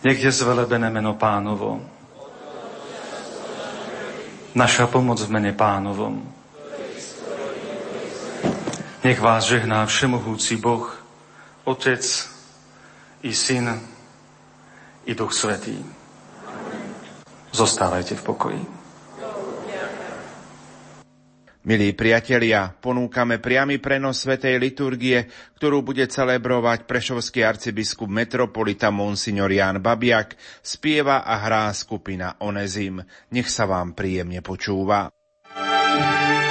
Nech je zvelebené meno pánovo. Naša pomoc v mene pánovom. Nech vás žehná všemohúci Boh, Otec i Syn i Duch Svetý. Zostávajte v pokoji. Milí priatelia, ponúkame priamy prenos Svetej liturgie, ktorú bude celebrovať prešovský arcibiskup metropolita Monsignor Jan Babiak, spieva a hrá skupina Onezim. Nech sa vám príjemne počúva. tak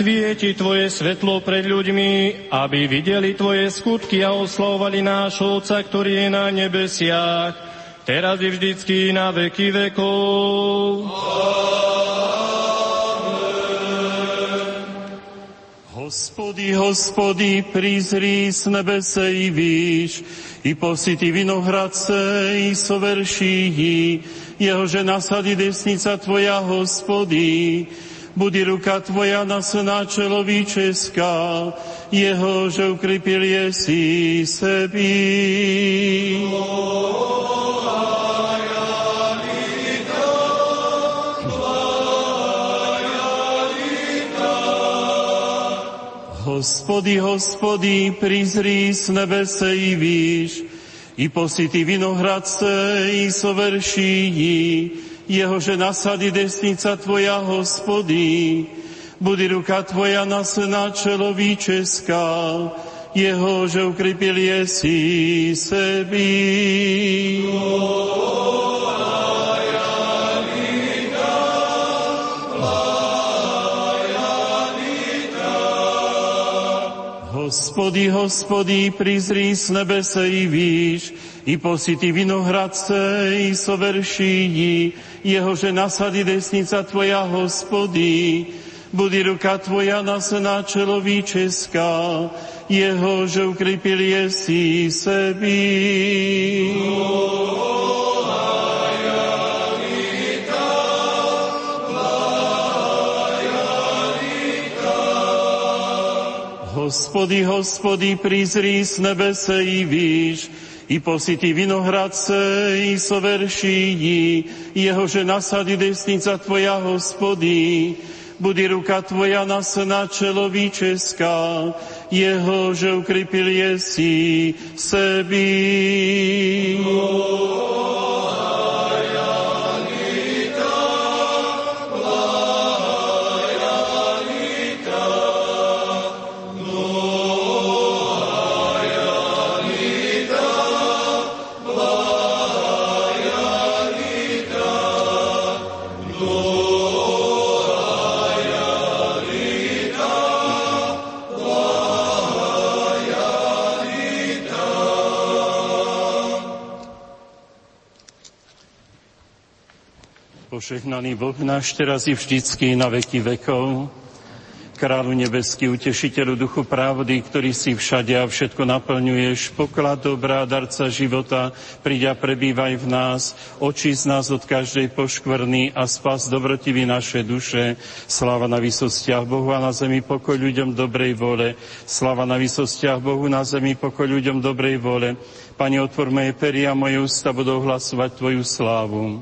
svieti Tvoje svetlo pred ľuďmi, aby videli Tvoje skutky a oslovovali nášho Otca, ktorý je na nebesiach, teraz i vždycky na veky vekov. Hospody, hospody, prizri z nebese i výš, i posity vinohradce i soverší, jehože nasadí desnica Tvoja, hospody, Budi ruka Tvoja nasná človíčeská, jeho, že ukrypil si sebi. Hospody, hospody, prizri z nebese i výš, i posity vinohradce i soverší, jehože nasadí desnica Tvoja, hospody, Budi ruka Tvoja na na človíčeská, jeho, že ukripil si sebi. Hospody, hospody, prizri z nebese i výš, i posity vinohradce i soveršíni, jehože nasady desnica Tvoja, hospody, Budi ruka Tvoja nasená človíčeská, jeho, že ukripil si sebi. Hospody, hospody, prizri z nebese i výš, i posity vinohradce i soveršíni, jehože nasady desnica Tvoja, hospody, Budi ruka Tvoja nasná človíčeská, jeho, že ukripil si sebi. Požehnaný Boh náš teraz i vždycky na veky vekov. Kráľu nebeský, utešiteľu duchu pravdy, ktorý si všade a všetko naplňuješ, poklad dobrá, darca života, príď a prebývaj v nás, očí z nás od každej poškvrny a spas dobrotivý naše duše. Sláva na vysostiach Bohu a na zemi pokoj ľuďom dobrej vole. Sláva na vysostiach Bohu na zemi pokoj ľuďom dobrej vole. Pane, otvor moje pery a moje ústa budú hlasovať Tvoju slávu.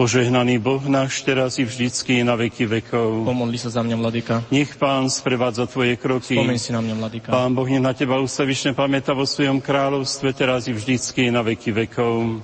Požehnaný Boh náš teraz i vždycky na veky vekov. Pomodli sa za mňa, Vladyka. Nech Pán sprevádza Tvoje kroky. Spomeň si na mňa, Vladyka. Pán Boh nech na Teba ustavične pamätá vo svojom kráľovstve teraz i vždycky na veky vekov.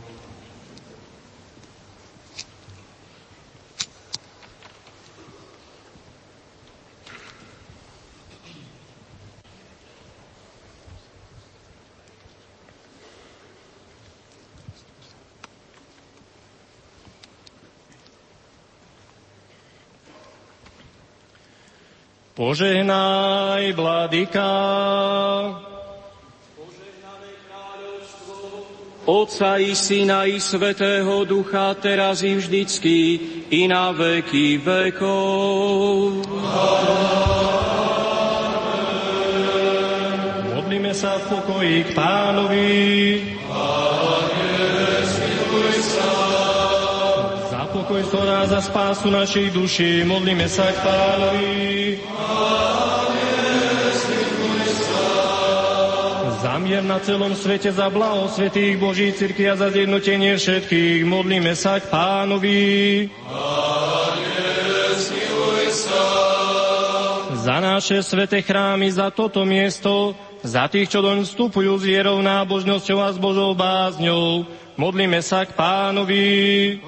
Požehnaj, vladyka. Otca i Syna i Svetého Ducha, teraz i vždycky, i na veky vekov. Modlíme sa v pokoji k pánovi. Ktorá za spásu našej duši, modlíme sa k pánovi. mier na celom svete za blaho svetých Boží cirkvi a za zjednotenie všetkých. Modlíme sa k pánovi. Za naše svete chrámy, za toto miesto, za tých, čo doň vstupujú s vierou, nábožnosťou a s Božou bázňou. Modlíme sa k pánovi.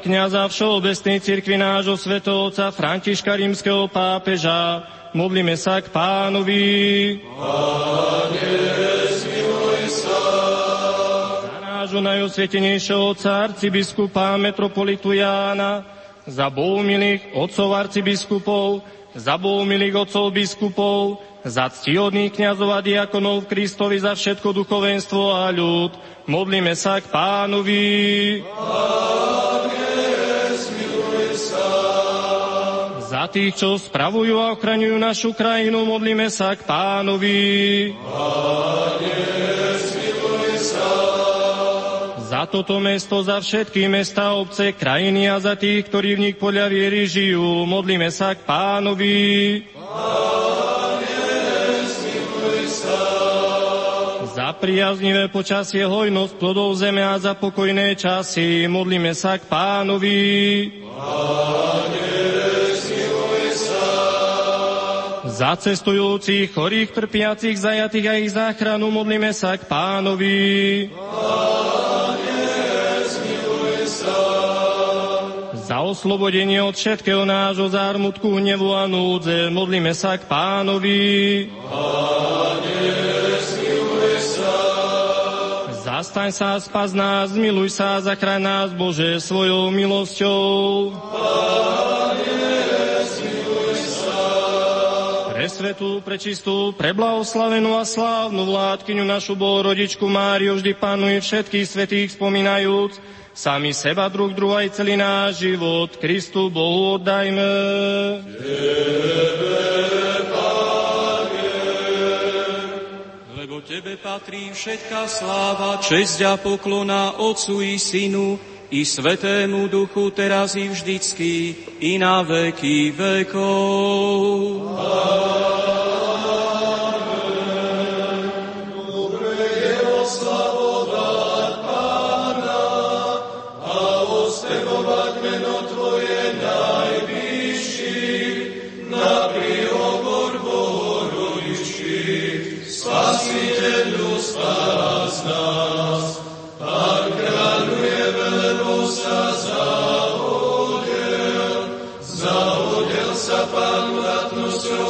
Kniaza Všeobecnej cirkvi nášho svetovca Františka rímskeho pápeža. Modlíme sa k pánovi. Pane, sa. Za nášho najosvietenejšieho otca arcibiskupa metropolitu Jána, za bohumilých otcov arcibiskupov, za bohumilých otcov biskupov, za ctihodných kniazov a diakonov Kristovi, za všetko duchovenstvo a ľud. Modlíme sa k pánovi. Pane, tých, čo spravujú a ochraňujú našu krajinu, modlíme sa k pánovi. Pane, sa. Za toto mesto, za všetky mesta, obce, krajiny a za tých, ktorí v nich podľa viery žijú, modlíme sa k pánovi. Pane. Za priaznivé počasie hojnosť plodov zeme a za pokojné časy, modlíme sa k pánovi. Pane, Za cestujúcich, chorých, trpiacich, zajatých a ich záchranu modlíme sa k pánovi. Pane, za oslobodenie od všetkého nášho zármutku, hnevu a núdze. Modlíme sa k pánovi. Zastaň sa, spas nás, miluj sa, zachraň nás, Bože, svojou milosťou. Pre prečistú, preblahoslavenú a slávnu vládkyňu našu Bohorodičku Máriu vždy panuje všetkých svetých spomínajúc, sami seba, druh druha aj celý náš život Kristu Bohu oddajme. Lebo Tebe patrí všetká sláva, česť a poklona Otcu i Synu i Svetému Duchu teraz i vždycky i na veky vekov.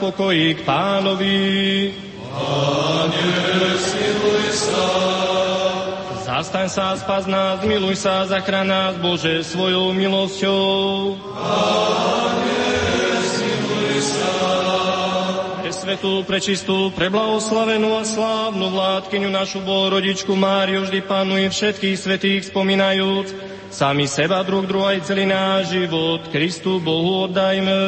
pokoji k pánovi. Pane, smiluj sa. Zastaň sa, spas nás, miluj sa, zachraň nás, Bože, svojou milosťou. Pane, smiluj sa. Pre svetú, prečistú, preblahoslavenú a slávnu vládkyňu našu Bohorodičku Máriu vždy panuje všetkých svetých spomínajúc, sami seba, druh druh aj celý náš život Kristu Bohu oddajme.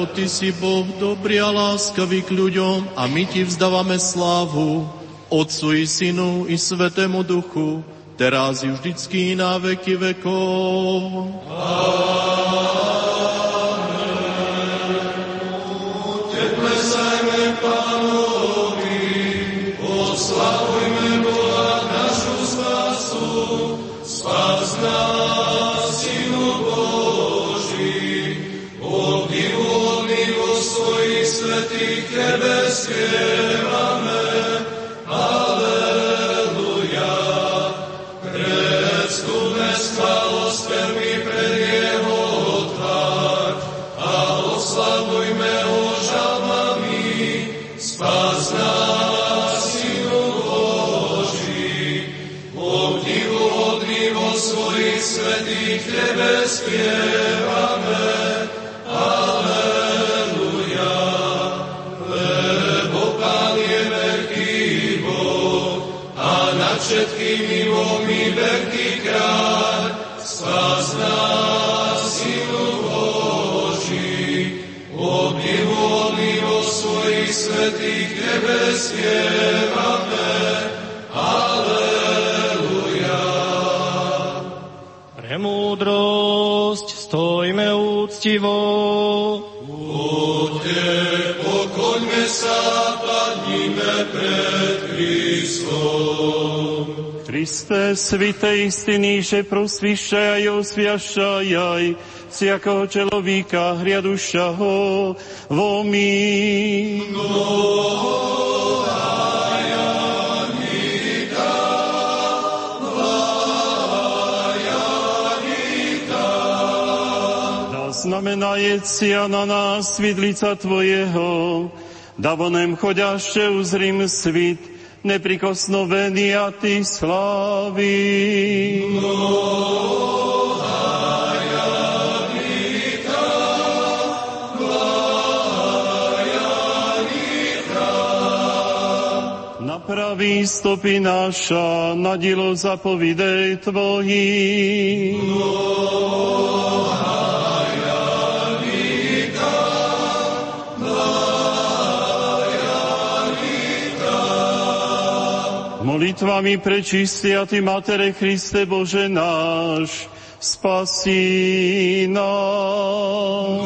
Lebo Ty si Boh dobrý a láskavý k ľuďom a my Ti vzdávame slávu, Otcu i Synu i Svetému Duchu, teraz i vždycky na veky vekov. Spas Kriste, svité istiny, že prosvišťaj aj osviašťaj всякого человека, грядущего во мир. Да знаменается на нас видлица Твоего, да вонем ходяще узрим світ, neprikosnovený a Ty slávy. Napraví stopy naša, na dilo zapovidej Tvojich. Molitvami prečistia Ty, Matere Christe Bože náš, spasí nás.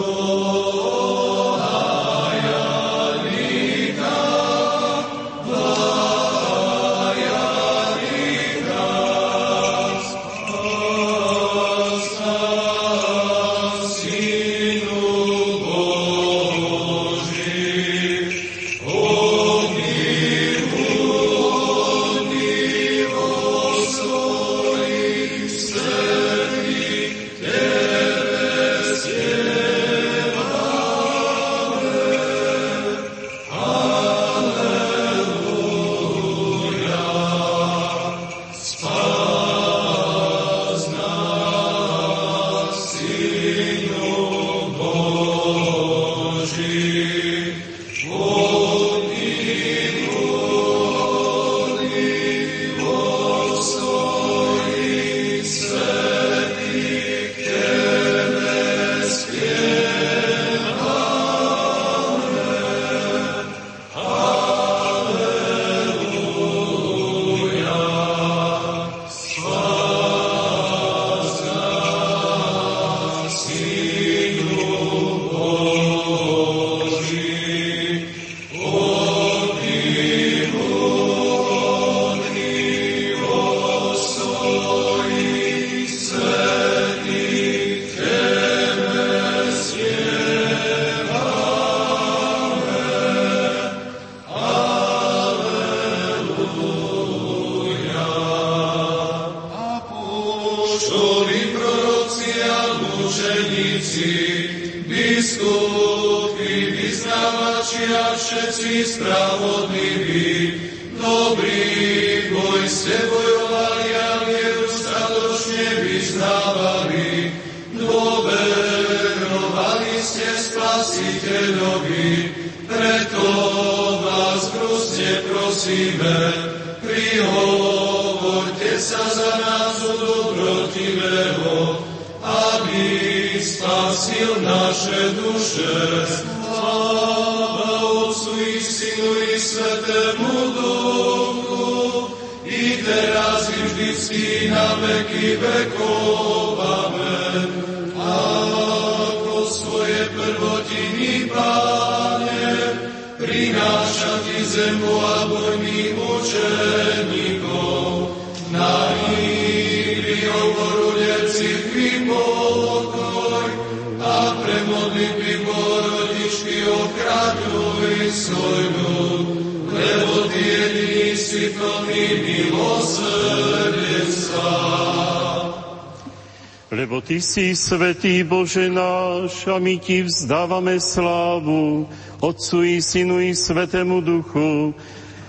Lebo Ty si svetý Bože náš a my Ti vzdávame slávu, Otcu i Synu i Svetému Duchu,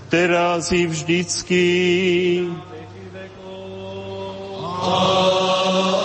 teraz i vždycky. Kyrios,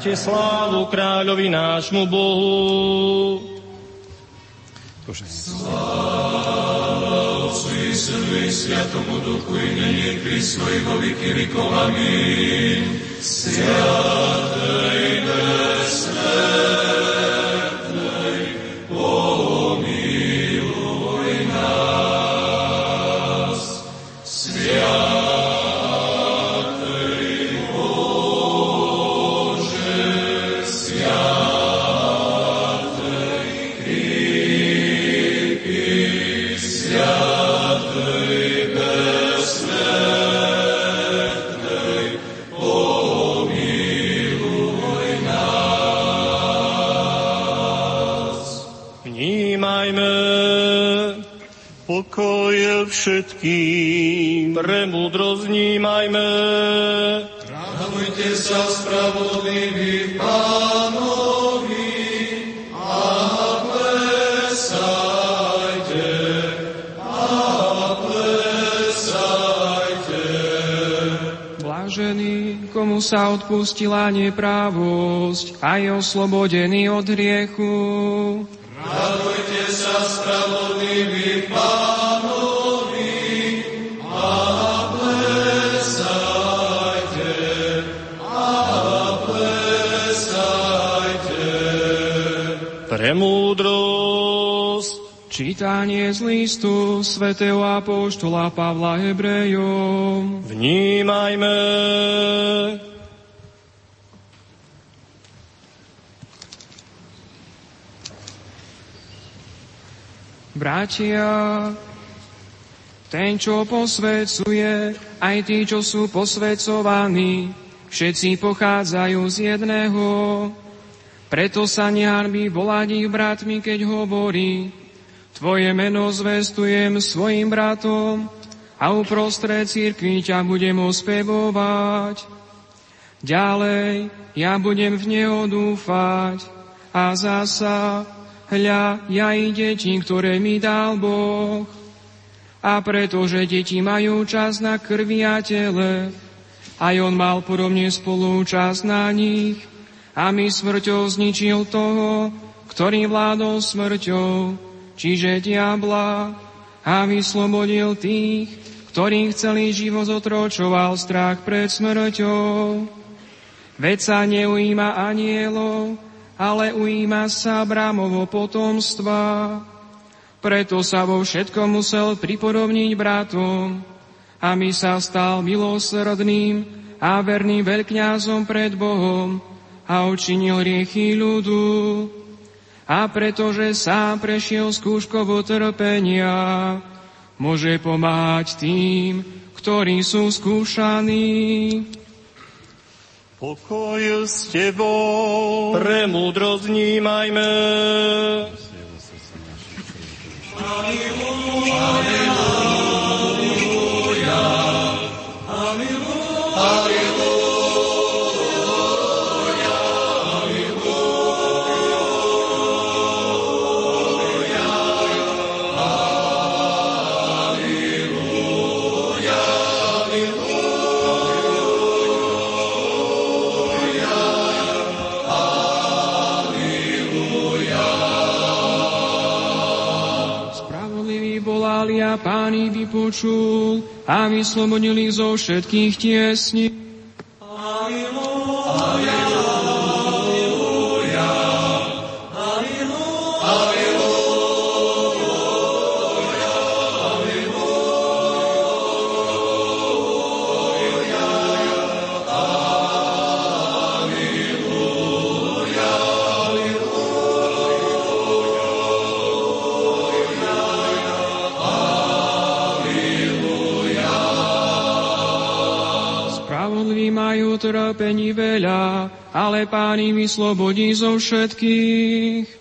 Zdajte slávu kráľovi nášmu Bohu. Svjatomu Duhu i pri svojih ovih kirikov. Amin. Svjate i všetkým. pre múdrosť vnímajme. Radujte sa spravodliví Pánovi a plesajte, a plesajte. Blažený, komu sa odpustila neprávosť a je oslobodený od hriechu. Čítanie z listu svätého apoštola Pavla Hebrejom. vnímajme. Bratia, ten, čo posvedcuje, aj tí, čo sú posvedcovaní, všetci pochádzajú z jedného. Preto sa neharbí volať ich bratmi, keď hovorí, Tvoje meno zvestujem svojim bratom a uprostred církvy ťa budem ospevovať. Ďalej, ja budem v Neho dúfať a zasa, hľa, ja i deti, ktoré mi dal Boh. A pretože deti majú čas na krvi a tele, aj on mal podobne spolu čas na nich, a mi smrťou zničil toho, ktorý vládol smrťou, čiže diabla, a vyslobodil tých, ktorým celý život zotročoval strach pred smrťou. Veď sa neujíma anielov, ale ujíma sa Abramovo potomstva. Preto sa vo všetkom musel pripodobniť bratom, a my sa stal milosrdným a verným veľkňazom pred Bohom a učinil riechy ľudu. A pretože sám prešiel skúškovo trpenia, môže pomáhať tým, ktorí sú skúšaní. Pokoj s tebou. Pre múdrosť vnímajme. Spravodlivý volali a pán vypočul a vyslobodil ich zo všetkých tiesní. Majú trpení veľa, ale pán ich vyslobodí zo všetkých.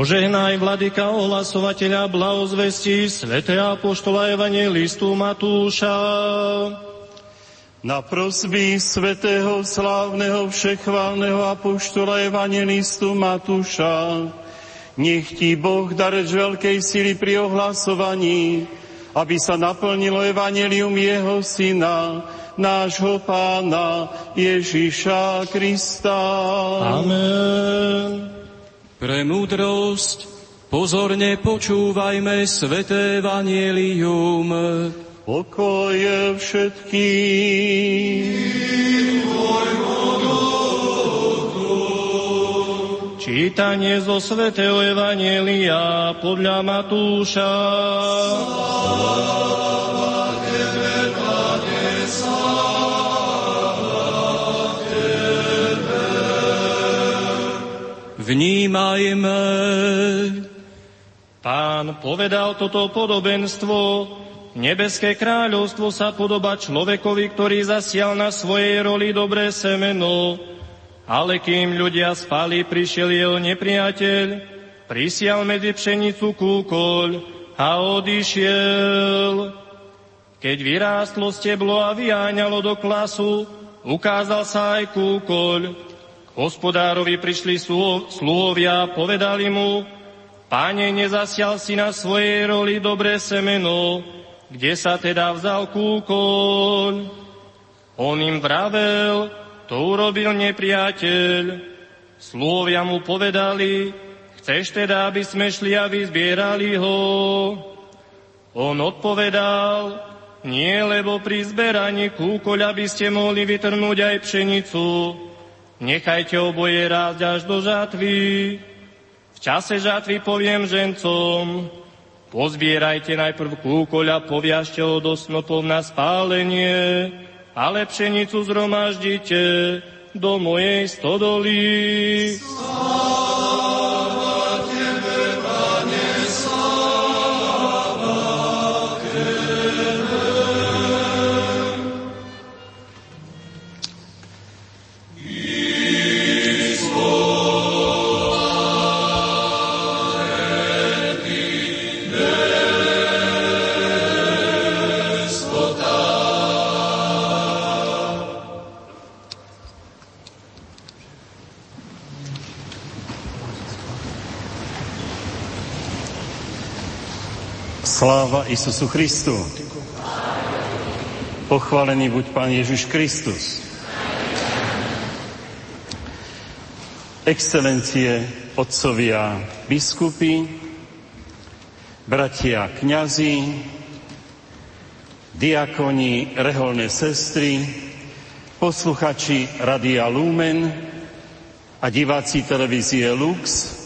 Požehnaj, vladyka, ohlasovateľa blahozvesti, svete apoštola evangelistu Matúša. Na prosby svetého slávneho všechválneho apoštola evangelistu Matúša, nech ti Boh dareč veľkej sily pri ohlasovaní, aby sa naplnilo evanelium jeho syna, nášho pána Ježíša Krista. Amen. Pre múdrosť pozorne počúvajme sveté vanielium. Pokoj všetkým. Čítanie zo svätého Evanielia podľa Matúša. Vnímajme. Pán povedal toto podobenstvo. Nebeské kráľovstvo sa podoba človekovi, ktorý zasial na svojej roli dobré semeno. Ale kým ľudia spali, prišiel jeho nepriateľ, prisial medzi pšenicu kúkoľ a odišiel. Keď vyrástlo steblo a vyháňalo do klasu, ukázal sa aj kúkoľ. Hospodárovi prišli sluhovia povedali mu, Pane, nezasial si na svojej roli dobré semeno, kde sa teda vzal kúkoľ? On im vravel, to urobil nepriateľ. Sluhovia mu povedali, chceš teda, aby sme šli a vyzbierali ho? On odpovedal, nie, lebo pri zberaní kúkoľa by ste mohli vytrnúť aj pšenicu. Nechajte oboje rásť až do žatvy. V čase žatvy poviem žencom, pozbierajte najprv kúkoľ a poviažte ho do snopov na spálenie, ale pšenicu zhromaždite do mojej stodoly. Sláva Isusu Christu. Pochválený buď Pán Ježiš Kristus. Excelencie, otcovia, biskupy, bratia, kňazi, diakoni, reholné sestry, posluchači Radia Lumen a diváci televízie Lux,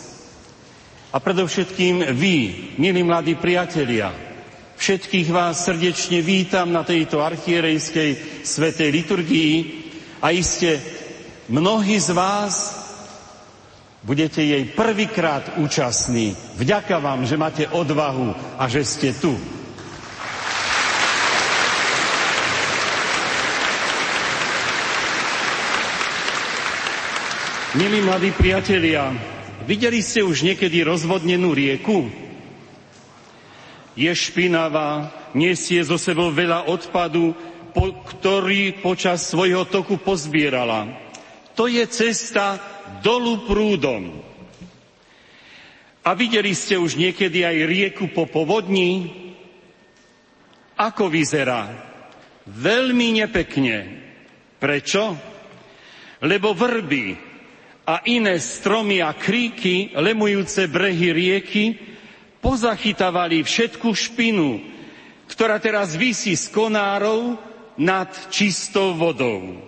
a predovšetkým vy, milí mladí priatelia, všetkých vás srdečne vítam na tejto archierejskej svetej liturgii a iste mnohí z vás budete jej prvýkrát účastní. Vďaka vám, že máte odvahu a že ste tu. Milí mladí priatelia, Videli ste už niekedy rozvodnenú rieku? Je špinavá, nesie zo sebou veľa odpadu, po, ktorý počas svojho toku pozbierala. To je cesta dolu prúdom. A videli ste už niekedy aj rieku po povodni? Ako vyzerá? Veľmi nepekne. Prečo? Lebo vrby, a iné stromy a kríky, lemujúce brehy rieky, pozachytávali všetku špinu, ktorá teraz vysí z konárov nad čistou vodou.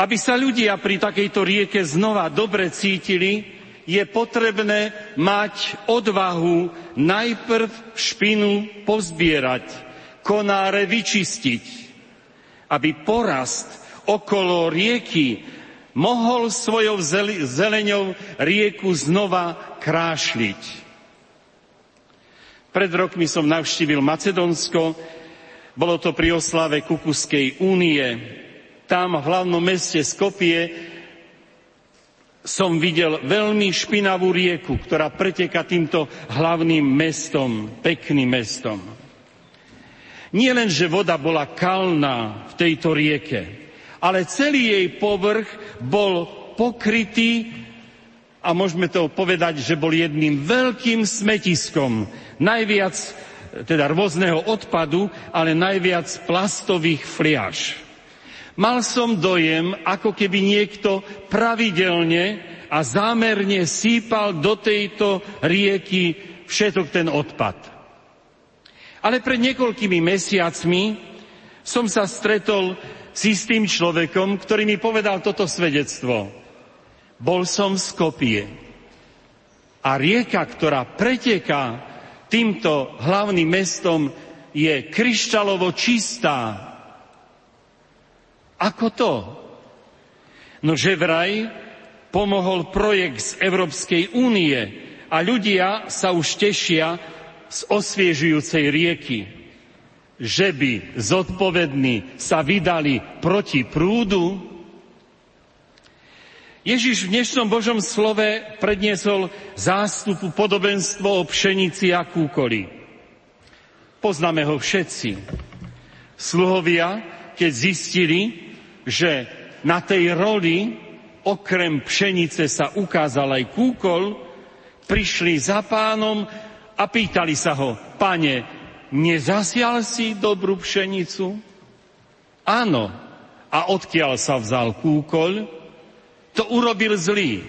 Aby sa ľudia pri takejto rieke znova dobre cítili, je potrebné mať odvahu najprv špinu pozbierať, konáre vyčistiť, aby porast okolo rieky mohol svojou zeleňou rieku znova krášliť. Pred rokmi som navštívil Macedónsko, bolo to pri oslave Kukuskej únie. Tam v hlavnom meste Skopie som videl veľmi špinavú rieku, ktorá preteka týmto hlavným mestom, pekným mestom. Nie len, že voda bola kalná v tejto rieke, ale celý jej povrch bol pokrytý a môžeme to povedať, že bol jedným veľkým smetiskom. Najviac teda rôzneho odpadu, ale najviac plastových fliaž. Mal som dojem, ako keby niekto pravidelne a zámerne sípal do tejto rieky všetok ten odpad. Ale pred niekoľkými mesiacmi som sa stretol s istým človekom, ktorý mi povedal toto svedectvo. Bol som v Skopie. A rieka, ktorá preteká týmto hlavným mestom, je kryštalovo čistá. Ako to? No že vraj pomohol projekt z Európskej únie a ľudia sa už tešia z osviežujúcej rieky. Že by zodpovední sa vydali proti prúdu? Ježiš v dnešnom Božom slove predniesol zástupu podobenstvo o pšenici a kúkoli. Poznáme ho všetci. Sluhovia, keď zistili, že na tej roli okrem pšenice sa ukázal aj kúkol, prišli za pánom a pýtali sa ho, pane, nezasial si dobrú pšenicu? Áno. A odkiaľ sa vzal kúkoľ? to urobil zlý.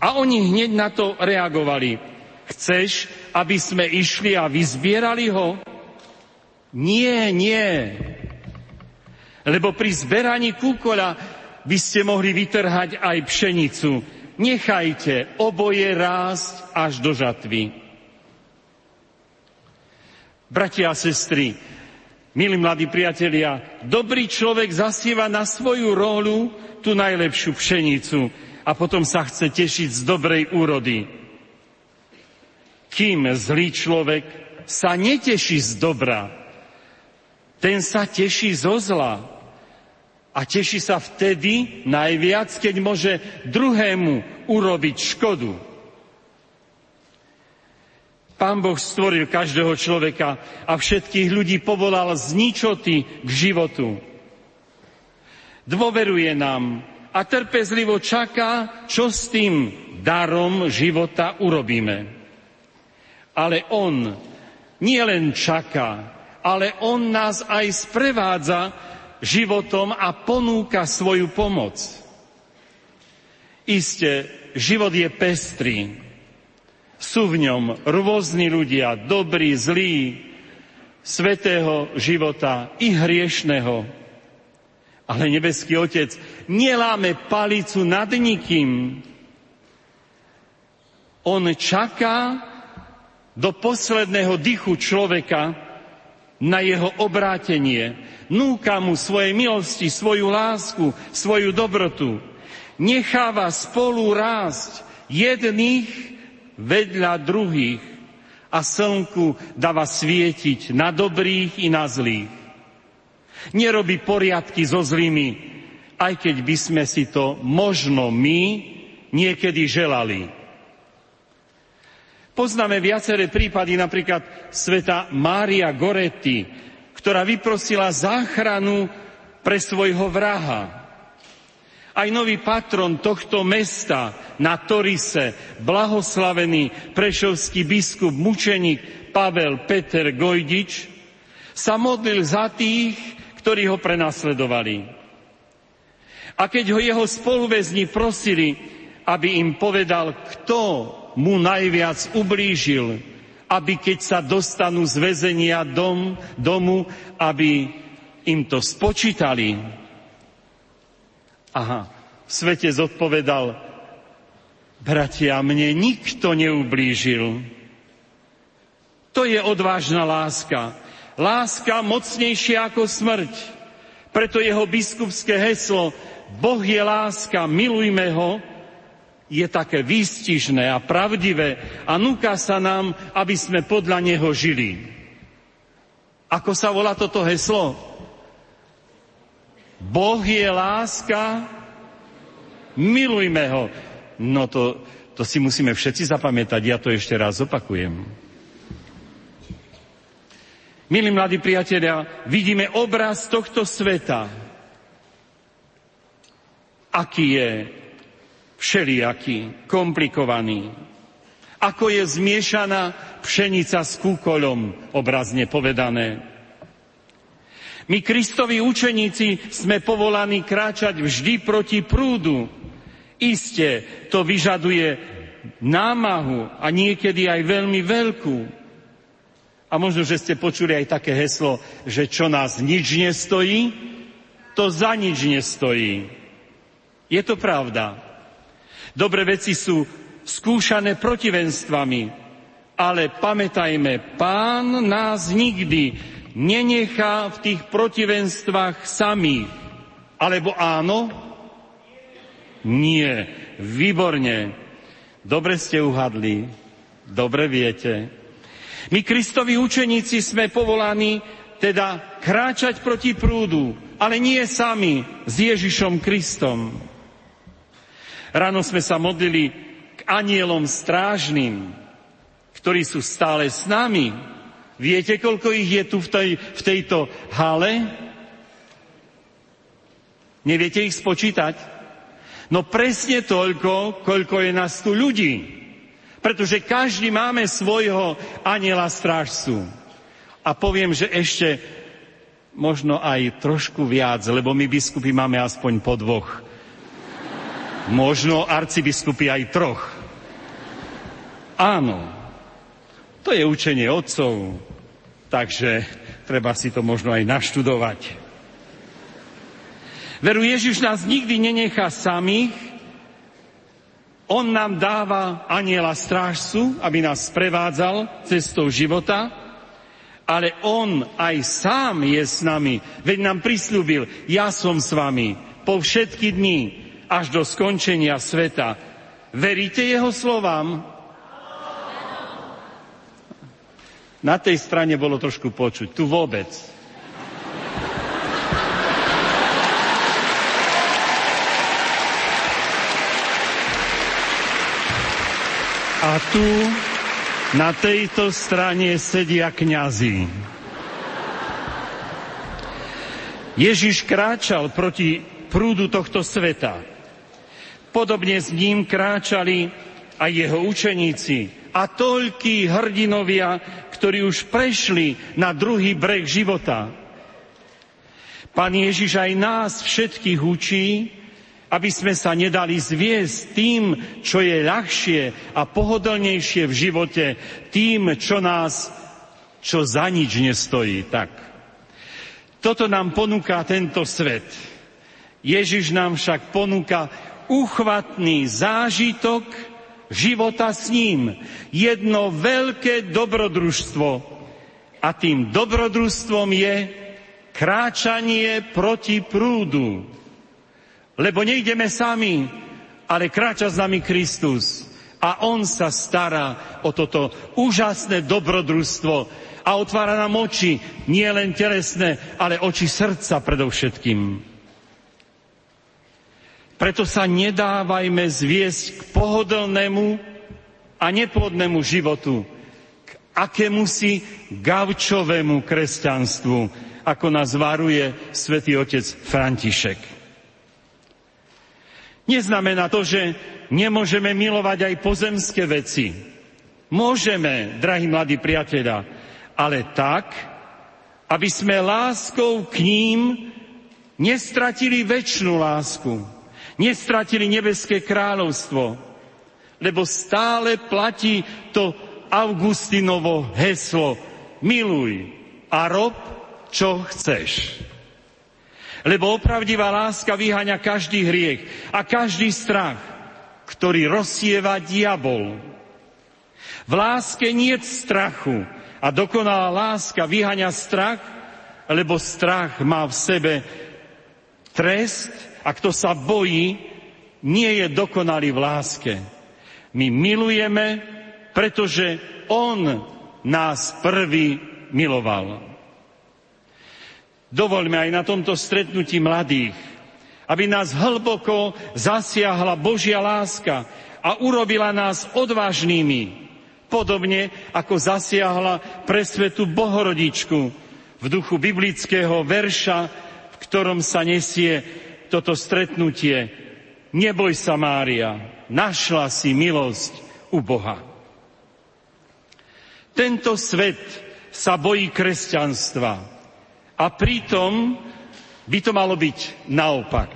A oni hneď na to reagovali. Chceš, aby sme išli a vyzbierali ho? Nie, nie. Lebo pri zberaní kúkoľa by ste mohli vytrhať aj pšenicu. Nechajte oboje rásť až do žatvy. Bratia a sestry, milí mladí priatelia, dobrý človek zasieva na svoju rolu tú najlepšiu pšenicu a potom sa chce tešiť z dobrej úrody. Kým zlý človek sa neteší z dobra, ten sa teší zo zla. A teší sa vtedy najviac, keď môže druhému urobiť škodu. Pán Boh stvoril každého človeka a všetkých ľudí povolal z ničoty k životu dôveruje nám a trpezlivo čaká, čo s tým darom života urobíme. Ale On nie len čaká, ale On nás aj sprevádza životom a ponúka svoju pomoc. Isté, život je pestrý. Sú v ňom rôzni ľudia, dobrí, zlí, svetého života i hriešného ale nebeský Otec neláme palicu nad nikým. On čaká do posledného dychu človeka na jeho obrátenie. Núka mu svoje milosti, svoju lásku, svoju dobrotu. Necháva spolu rásť jedných vedľa druhých a slnku dáva svietiť na dobrých i na zlých nerobí poriadky so zlými, aj keď by sme si to možno my niekedy želali. Poznáme viaceré prípady, napríklad sveta Mária Goretti, ktorá vyprosila záchranu pre svojho vraha. Aj nový patron tohto mesta na Torise, blahoslavený prešovský biskup, mučeník Pavel Peter Gojdič, sa modlil za tých, ktorí ho prenasledovali. A keď ho jeho spoluväzni prosili, aby im povedal, kto mu najviac ublížil, aby keď sa dostanú z väzenia dom, domu, aby im to spočítali. Aha, svete zodpovedal, bratia, mne nikto neublížil. To je odvážna láska. Láska mocnejšia ako smrť. Preto jeho biskupské heslo Boh je láska, milujme ho, je také výstižné a pravdivé a núka sa nám, aby sme podľa neho žili. Ako sa volá toto heslo? Boh je láska, milujme ho. No to, to si musíme všetci zapamätať, ja to ešte raz opakujem. Milí mladí priatelia, vidíme obraz tohto sveta. Aký je všelijaký, komplikovaný. Ako je zmiešaná pšenica s kúkolom, obrazne povedané. My, Kristovi učeníci, sme povolaní kráčať vždy proti prúdu. Isté, to vyžaduje námahu a niekedy aj veľmi veľkú. A možno, že ste počuli aj také heslo, že čo nás nič nestojí, to za nič nestojí. Je to pravda. Dobre veci sú skúšané protivenstvami, ale pamätajme, pán nás nikdy nenechá v tých protivenstvách samých. Alebo áno? Nie. Výborne. Dobre ste uhadli. Dobre viete. My, Kristovi učeníci, sme povolaní teda kráčať proti prúdu, ale nie sami s Ježišom Kristom. Ráno sme sa modlili k anielom strážnym, ktorí sú stále s nami. Viete, koľko ich je tu v, tej, v tejto hale? Neviete ich spočítať? No presne toľko, koľko je nás tu ľudí. Pretože každý máme svojho aniela strážcu. A poviem, že ešte možno aj trošku viac, lebo my biskupy máme aspoň po dvoch. Možno arcibiskupy aj troch. Áno, to je učenie otcov, takže treba si to možno aj naštudovať. Veru Ježiš nás nikdy nenechá samých, on nám dáva aniela strážcu, aby nás prevádzal cestou života, ale On aj sám je s nami. Veď nám prislúbil, ja som s vami po všetky dni až do skončenia sveta. Veríte Jeho slovám? Na tej strane bolo trošku počuť, tu vôbec. A tu na tejto strane sedia kňazi. Ježiš kráčal proti prúdu tohto sveta. Podobne s ním kráčali aj jeho učeníci a toľkí hrdinovia, ktorí už prešli na druhý breh života. Pán Ježiš aj nás všetkých učí, aby sme sa nedali zviesť tým, čo je ľahšie a pohodlnejšie v živote, tým, čo nás, čo za nič nestojí. Tak. Toto nám ponúka tento svet. Ježiš nám však ponúka uchvatný zážitok života s ním. Jedno veľké dobrodružstvo. A tým dobrodružstvom je kráčanie proti prúdu lebo nejdeme sami, ale kráča s nami Kristus. A On sa stará o toto úžasné dobrodružstvo a otvára nám oči, nie len telesné, ale oči srdca predovšetkým. Preto sa nedávajme zviesť k pohodlnému a nepodnému životu, k akémusi gavčovému kresťanstvu, ako nás varuje svätý otec František. Neznamená to, že nemôžeme milovať aj pozemské veci. Môžeme, drahí mladí priatelia, ale tak, aby sme láskou k ním nestratili väčšnú lásku, nestratili nebeské kráľovstvo, lebo stále platí to Augustinovo heslo miluj a rob, čo chceš. Lebo opravdivá láska vyháňa každý hriech a každý strach, ktorý rozsieva diabol. V láske nie strachu a dokonalá láska vyháňa strach, lebo strach má v sebe trest a kto sa bojí, nie je dokonalý v láske. My milujeme, pretože On nás prvý miloval. Dovoľme aj na tomto stretnutí mladých, Aby nás hlboko zasiahla Božia láska a urobila nás odvážnými, podobne ako zasiahla pre svetu Bohorodičku v duchu biblického verša, v ktorom sa nesie toto stretnutie. Neboj sa, Mária, našla si milosť u Boha. Tento svet sa bojí kresťanstva a pritom by to malo byť naopak.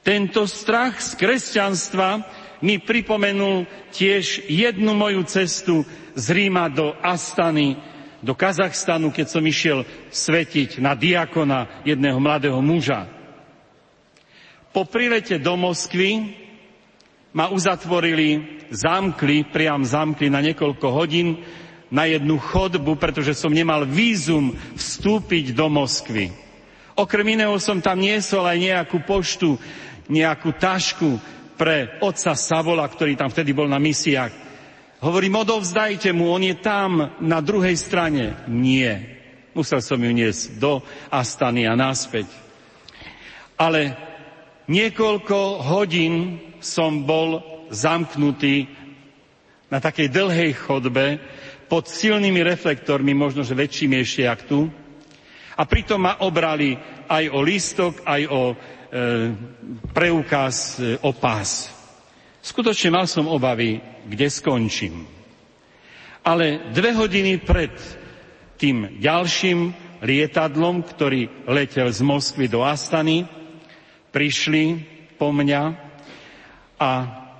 Tento strach z kresťanstva mi pripomenul tiež jednu moju cestu z Ríma do Astany, do Kazachstanu, keď som išiel svetiť na diakona jedného mladého muža. Po prilete do Moskvy ma uzatvorili, zamkli, priam zamkli na niekoľko hodín na jednu chodbu, pretože som nemal vízum vstúpiť do Moskvy. Okrem iného som tam niesol aj nejakú poštu, nejakú tašku pre otca Savola, ktorý tam vtedy bol na misiách. Hovorím, odovzdajte mu, on je tam na druhej strane. Nie. Musel som ju niesť do Astany a naspäť. Ale niekoľko hodín som bol zamknutý na takej dlhej chodbe, pod silnými reflektormi, možno že väčšími ešte jak tu. A pritom ma obrali aj o lístok, aj o e, preukaz, e, o pás. Skutočne mal som obavy, kde skončím. Ale dve hodiny pred tým ďalším lietadlom, ktorý letel z Moskvy do Astany, prišli po mňa a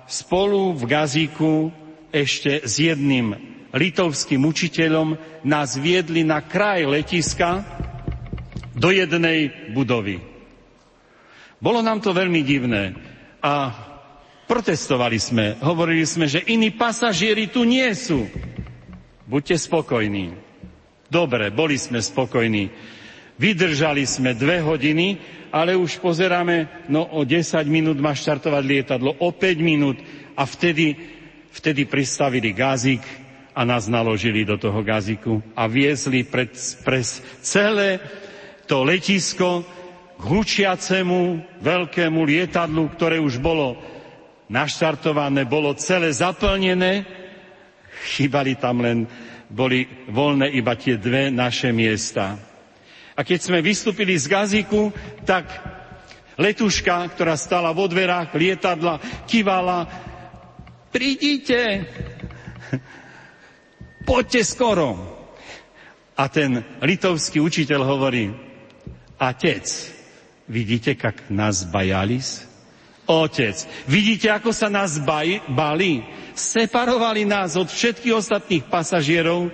spolu v Gazíku ešte s jedným litovským učiteľom nás viedli na kraj letiska do jednej budovy. Bolo nám to veľmi divné a protestovali sme. Hovorili sme, že iní pasažieri tu nie sú. Buďte spokojní. Dobre, boli sme spokojní. Vydržali sme dve hodiny, ale už pozeráme, no o 10 minút má štartovať lietadlo, o 5 minút a vtedy, vtedy pristavili gázik a nás naložili do toho gaziku a viezli pred, pres celé to letisko k hučiacemu veľkému lietadlu, ktoré už bolo naštartované, bolo celé zaplnené, chýbali tam len, boli voľné iba tie dve naše miesta. A keď sme vystúpili z Gaziku, tak letuška, ktorá stala vo dverách lietadla, kývala, prídite, poďte skoro. A ten litovský učiteľ hovorí, Otec, vidíte, jak nás bajalis? Otec, vidíte, ako sa nás bali? Separovali nás od všetkých ostatných pasažierov,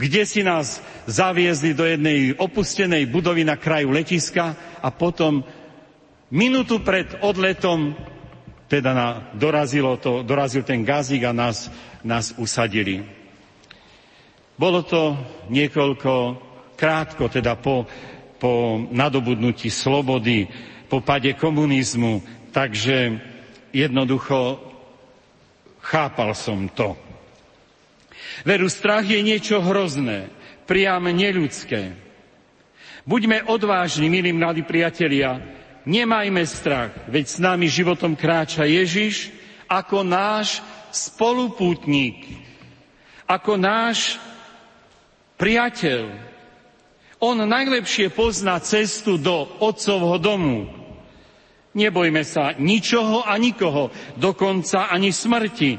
kde si nás zaviezli do jednej opustenej budovy na kraju letiska a potom minútu pred odletom teda na, dorazilo to, dorazil ten gazík a nás, nás usadili. Bolo to niekoľko krátko, teda po, po nadobudnutí slobody, po pade komunizmu, takže jednoducho chápal som to. Veru, strach je niečo hrozné, priam neľudské. Buďme odvážni, milí mladí priatelia, nemajme strach, veď s nami životom kráča Ježiš ako náš spolupútnik, ako náš priateľ. On najlepšie pozná cestu do otcovho domu. Nebojme sa ničoho a nikoho, dokonca ani smrti,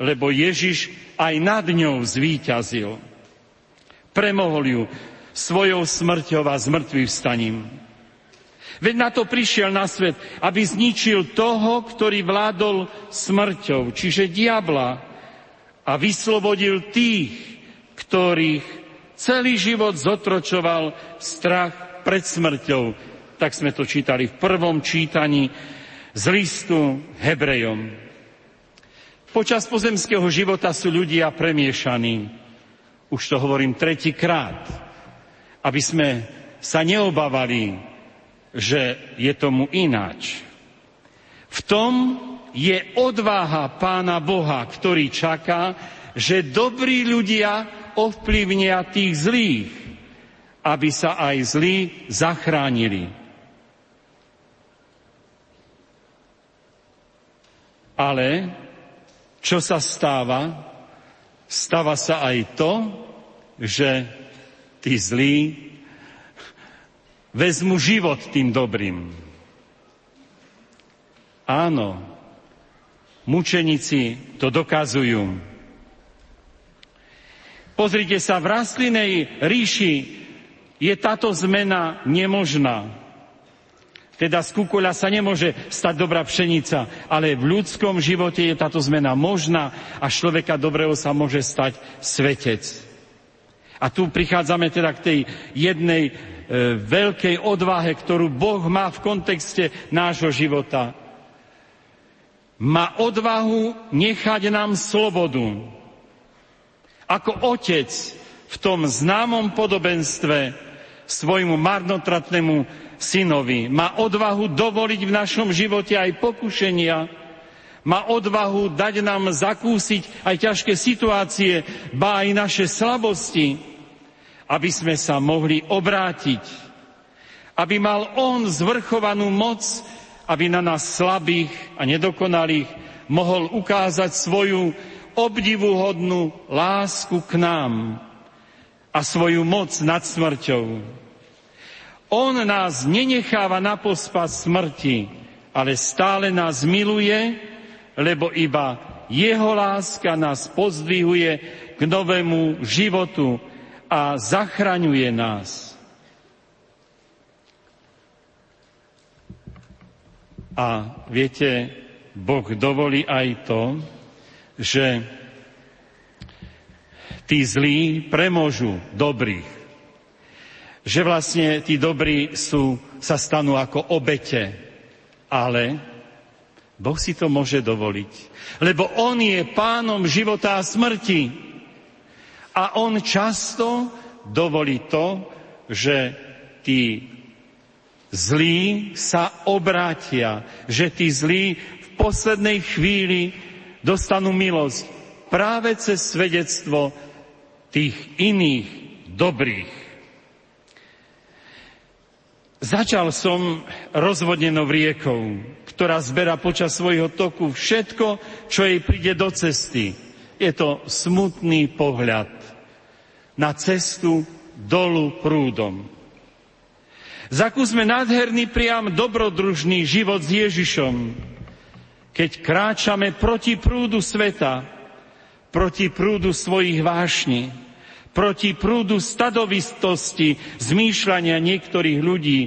lebo Ježiš aj nad ňou zvíťazil. Premohol ju svojou smrťou a zmrtvým vstaním. Veď na to prišiel na svet, aby zničil toho, ktorý vládol smrťou, čiže diabla, a vyslobodil tých, ktorých celý život zotročoval strach pred smrťou. Tak sme to čítali v prvom čítaní z listu Hebrejom. Počas pozemského života sú ľudia premiešaní. Už to hovorím tretíkrát. Aby sme sa neobávali, že je tomu ináč. V tom je odváha Pána Boha, ktorý čaká, že dobrí ľudia ovplyvnia tých zlých, aby sa aj zlí zachránili. Ale čo sa stáva? Stáva sa aj to, že tí zlí vezmu život tým dobrým. Áno, mučenici to dokazujú. Pozrite sa, v rastlinej ríši je táto zmena nemožná. Teda z kukuľa sa nemôže stať dobrá pšenica, ale v ľudskom živote je táto zmena možná a človeka dobrého sa môže stať svetec. A tu prichádzame teda k tej jednej e, veľkej odvahe, ktorú Boh má v kontexte nášho života. Má odvahu nechať nám slobodu. Ako otec v tom známom podobenstve svojmu marnotratnému synovi. Má odvahu dovoliť v našom živote aj pokušenia, má odvahu dať nám zakúsiť aj ťažké situácie, ba aj naše slabosti, aby sme sa mohli obrátiť. Aby mal On zvrchovanú moc, aby na nás slabých a nedokonalých mohol ukázať svoju obdivuhodnú lásku k nám a svoju moc nad smrťou. On nás nenecháva na pospas smrti, ale stále nás miluje, lebo iba jeho láska nás pozdvihuje k novému životu a zachraňuje nás. A viete, Boh dovolí aj to, že tí zlí premôžu dobrých že vlastne tí dobrí sú, sa stanú ako obete. Ale Boh si to môže dovoliť. Lebo On je pánom života a smrti. A On často dovolí to, že tí zlí sa obrátia, že tí zlí v poslednej chvíli dostanú milosť práve cez svedectvo tých iných dobrých. Začal som rozvodnenou riekou, ktorá zberá počas svojho toku všetko, čo jej príde do cesty. Je to smutný pohľad na cestu dolu prúdom. Zakúsme nádherný priam dobrodružný život s Ježišom, keď kráčame proti prúdu sveta, proti prúdu svojich vášní, proti prúdu stadovistosti zmýšľania niektorých ľudí,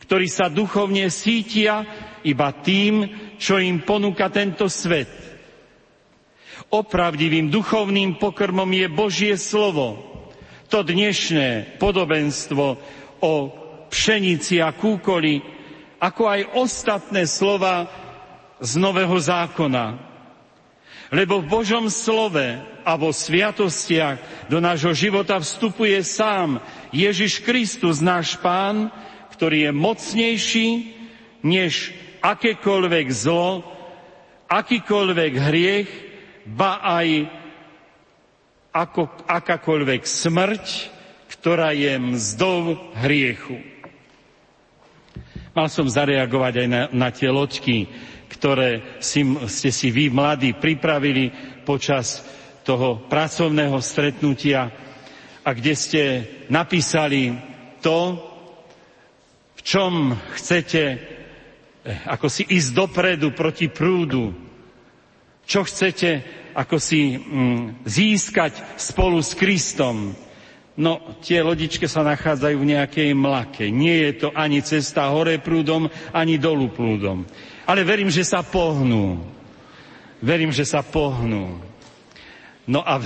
ktorí sa duchovne sítia iba tým, čo im ponúka tento svet. Opravdivým duchovným pokrmom je Božie slovo. To dnešné podobenstvo o pšenici a kúkoli, ako aj ostatné slova z Nového zákona. Lebo v Božom slove a vo sviatostiach do nášho života vstupuje sám Ježiš Kristus, náš Pán, ktorý je mocnejší než akékoľvek zlo, akýkoľvek hriech, ba aj ako, akákoľvek smrť, ktorá je mzdou hriechu. Mal som zareagovať aj na, na tie loďky, ktoré si, ste si vy, mladí, pripravili počas toho pracovného stretnutia a kde ste napísali to, v čom chcete eh, ako si ísť dopredu proti prúdu, čo chcete ako si mm, získať spolu s Kristom. No, tie lodičky sa nachádzajú v nejakej mlake. Nie je to ani cesta hore prúdom, ani dolu prúdom ale verím, že sa pohnú. Verím, že sa pohnú. No a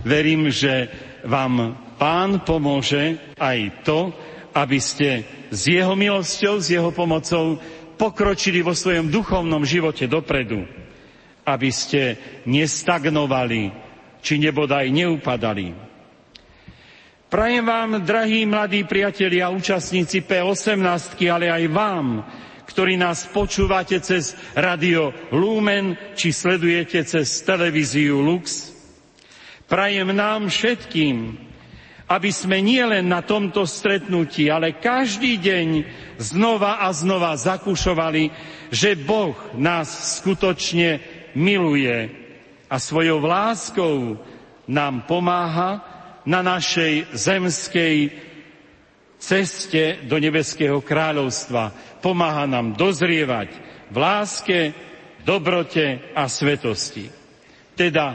verím, že vám pán pomôže aj to, aby ste s jeho milosťou, s jeho pomocou pokročili vo svojom duchovnom živote dopredu. Aby ste nestagnovali, či nebodaj neupadali. Prajem vám, drahí mladí priatelia, účastníci P18, ale aj vám, ktorí nás počúvate cez radio Lumen či sledujete cez televíziu Lux. Prajem nám všetkým, aby sme nielen na tomto stretnutí, ale každý deň znova a znova zakúšovali, že Boh nás skutočne miluje a svojou láskou nám pomáha na našej zemskej ceste do nebeského kráľovstva. Pomáha nám dozrievať v láske, dobrote a svetosti. Teda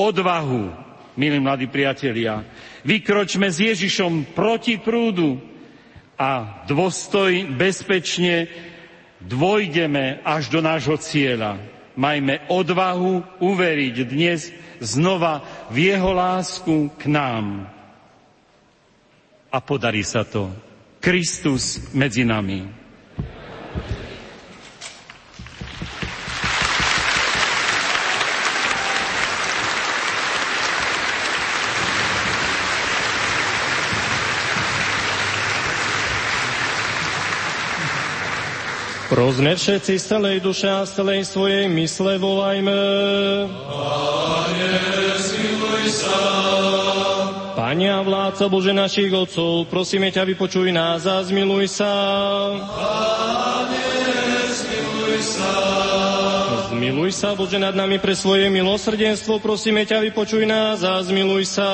odvahu, milí mladí priatelia, vykročme s Ježišom proti prúdu a dôstoj bezpečne dvojdeme až do nášho cieľa. Majme odvahu uveriť dnes znova v jeho lásku k nám. A podarí sa to. Kristus medzi nami. Prosme všetci z celej duše a z celej svojej mysle volajme. Pane, smiluj sa. Pane a vládca Bože našich otcov, prosíme ťa, vypočuj nás a zmiluj sa. Pane, smiluj sa. Zmiluj sa, Bože, nad nami pre svoje milosrdenstvo, prosíme ťa, vypočuj nás a zmiluj sa.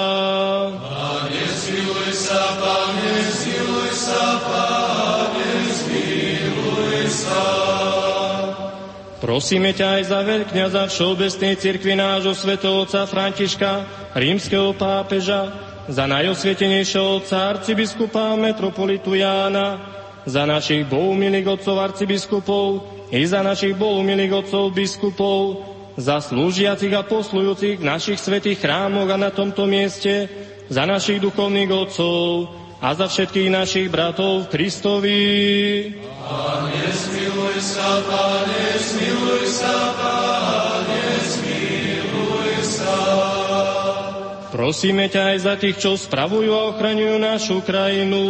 Pane, smiluj sa, Pane, smiluj sa, Pane, Prosíme ťa aj za veľkňaza Všeobecnej cirkvi nášho svetovca Františka, rímskeho pápeža, za najosvietenejšieho otca arcibiskupa metropolitu Jána, za našich bohumilých otcov arcibiskupov i za našich bohumilých otcov biskupov, za slúžiacich a poslujúcich v našich svetých chrámoch a na tomto mieste, za našich duchovných otcov, a za všetkých našich bratov Kristovi. Pane, Prosíme ťa aj za tých, čo spravujú a ochraňujú našu krajinu.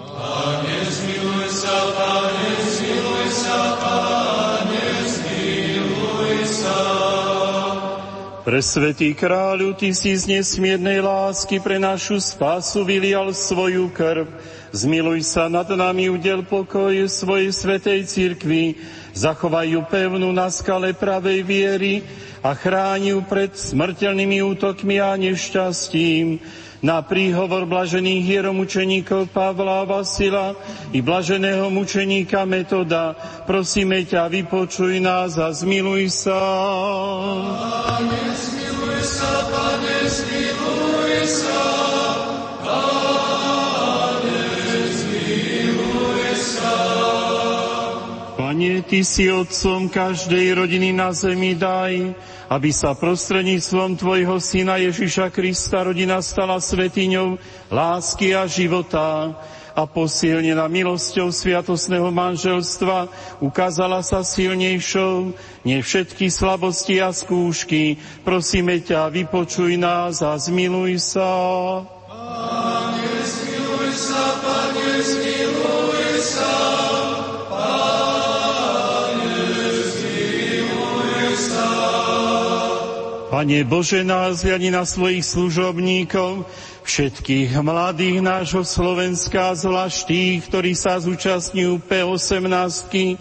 Pane, Presvetý kráľu, Ty si z nesmiernej lásky pre našu spásu vylial svoju krv. Zmiluj sa nad nami, udel pokoj svojej svetej cirkvi, ju pevnú na skale pravej viery a chráň ju pred smrteľnými útokmi a nešťastím na príhovor blažených hieromučeníkov Pavla a Vasila i blaženého mučeníka Metoda. Prosíme ťa, vypočuj nás a zmiluj sa. Pane, zmiluj sa, Pane, zmiluj sa. Pane, zmiluj sa. Pane, Ty si otcom každej rodiny na zemi, daj, aby sa prostredníctvom Tvojho Syna Ježiša Krista rodina stala svetiňou lásky a života a posilnená milosťou sviatosného manželstva ukázala sa silnejšou, nie všetky slabosti a skúšky. Prosíme ťa, vypočuj nás a zmiluj sa. Pane, Pane Bože, nás na svojich služobníkov, všetkých mladých nášho Slovenska, zvlášť tých, ktorí sa zúčastňujú P18,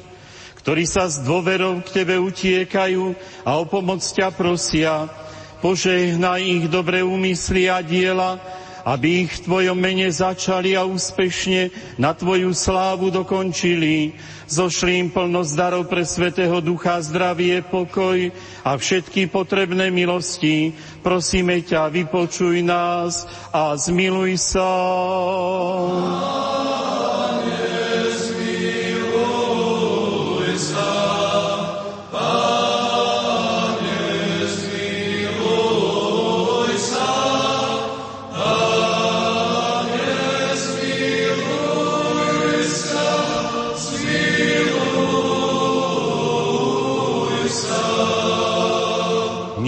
ktorí sa s dôverou k Tebe utiekajú a o pomoc ťa prosia. Požehnaj ich dobré úmysly a diela, aby ich v Tvojom mene začali a úspešne na Tvoju slávu dokončili. Zošli im plnosť darov pre Svetého Ducha, zdravie, pokoj a všetky potrebné milosti. Prosíme ťa, vypočuj nás a zmiluj sa.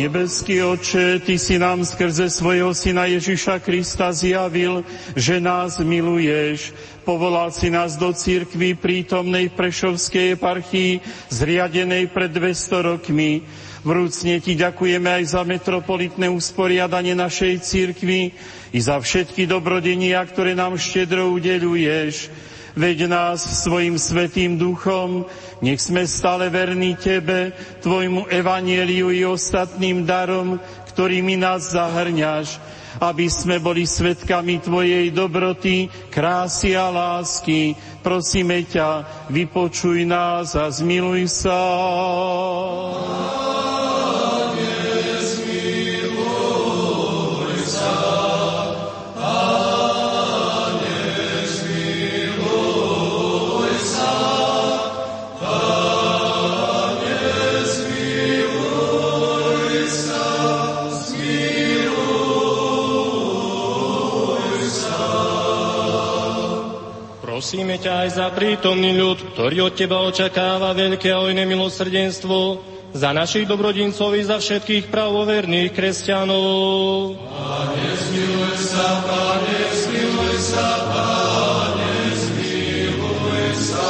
Nebeský oče, Ty si nám skrze svojho Syna Ježiša Krista zjavil, že nás miluješ. Povolal si nás do církvy prítomnej Prešovskej eparchii, zriadenej pred 200 rokmi. Vrúcne Ti ďakujeme aj za metropolitné usporiadanie našej církvy i za všetky dobrodenia, ktoré nám štedro udeluješ. Veď nás svojim svetým duchom, nech sme stále verní Tebe, Tvojmu evanieliu i ostatným darom, ktorými nás zahrňaš, aby sme boli svetkami Tvojej dobroty, krásy a lásky. Prosíme ťa, vypočuj nás a zmiluj sa. Prosíme ťa aj za prítomný ľud, ktorý od Teba očakáva veľké a ojné milosrdenstvo, za našich dobrodincov i za všetkých pravoverných kresťanov. Pane, zmiluj sa, Pane, zmiluj sa, Pane, zmiluj sa.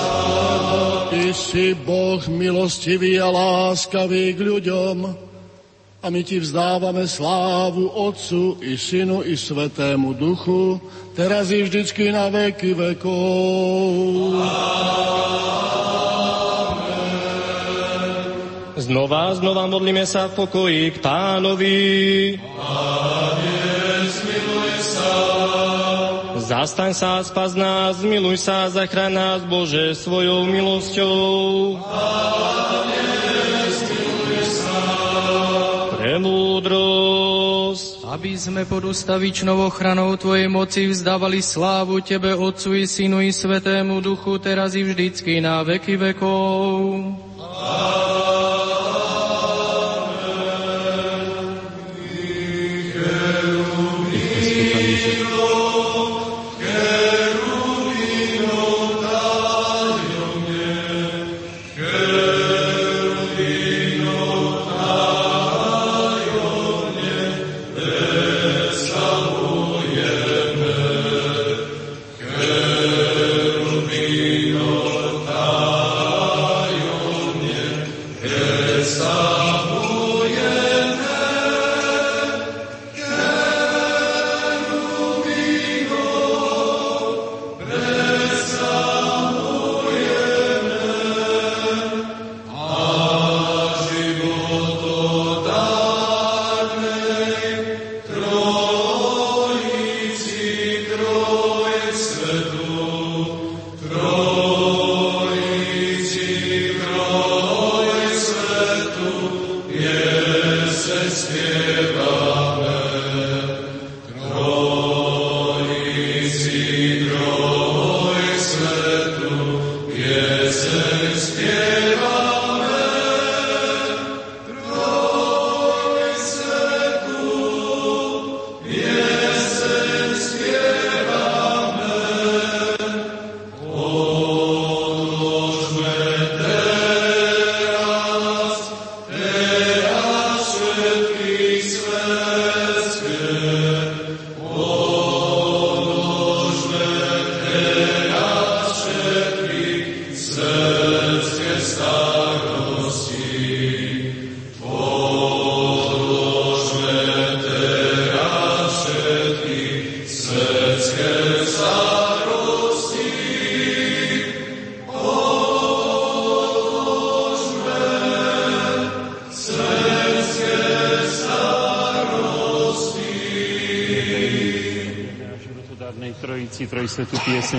Ty si Boh milostivý a láskavý k ľuďom a my Ti vzdávame slávu Otcu i Synu i Svetému Duchu, teraz i vždycky na veky vekov. Znova, znova modlíme sa v pokoji k pánovi. Pane, zmiluj sa. Zastaň sa, spas nás, zmiluj sa, zachraň nás, Bože, svojou milosťou. Pane, Premúdrosť. Aby sme pod ustavičnou ochranou Tvojej moci vzdávali slávu Tebe, Otcu i Synu i Svetému Duchu, teraz i vždycky na veky vekov. životodárnej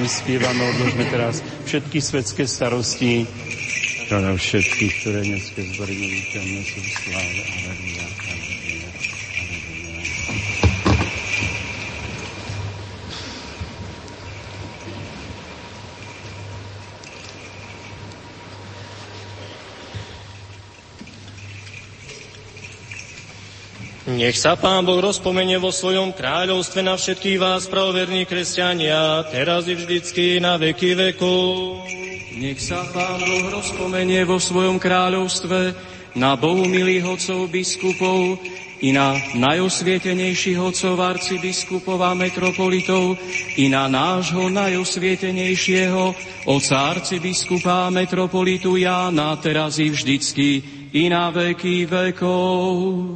pieseň spievame, odložme teraz všetky svetské starosti. Teda všetkých, ktoré dneské zbory neviditeľné sú v sláve. Aleluja, aleluja, Nech sa Pán Boh rozpomenie vo svojom kráľovstve na všetkých vás, pravoverní kresťania, teraz i vždycky na veky vekov. Nech sa Pán Boh rozpomenie vo svojom kráľovstve na Bohu milých otcov biskupov i na najosvietenejších otcov arcibiskupov a metropolitov i na nášho najosvietenejšieho oca arcibiskupa a metropolitu Jána teraz i vždycky i na veky vekov.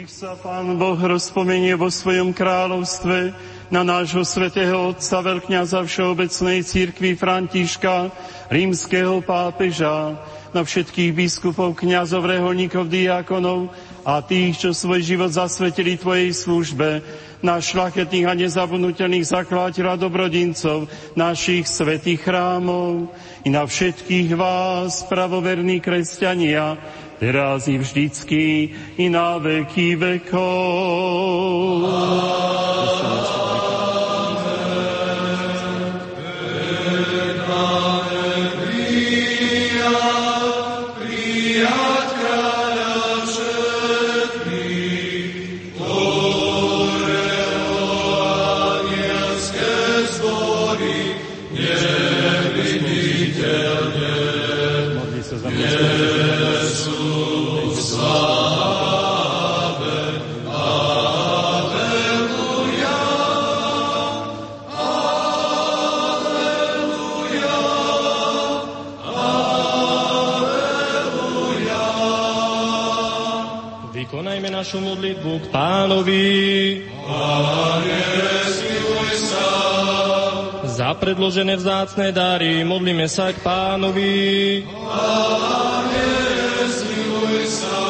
Nech sa Pán Boh rozpomenie vo svojom kráľovstve na nášho svätého Otca Veľkňaza Všeobecnej církvy Františka, rímskeho pápeža, na všetkých biskupov, kňazov, reholníkov, diakonov a tých, čo svoj život zasvetili Tvojej službe, na šlachetných a nezabudnutelných zakladateľov a dobrodincov našich svetých chrámov i na všetkých vás, pravoverní kresťania, teraz i vždycky, i na veky vekov. našu predložené vzácne dary modlíme sa k pánovi. Pane, sa.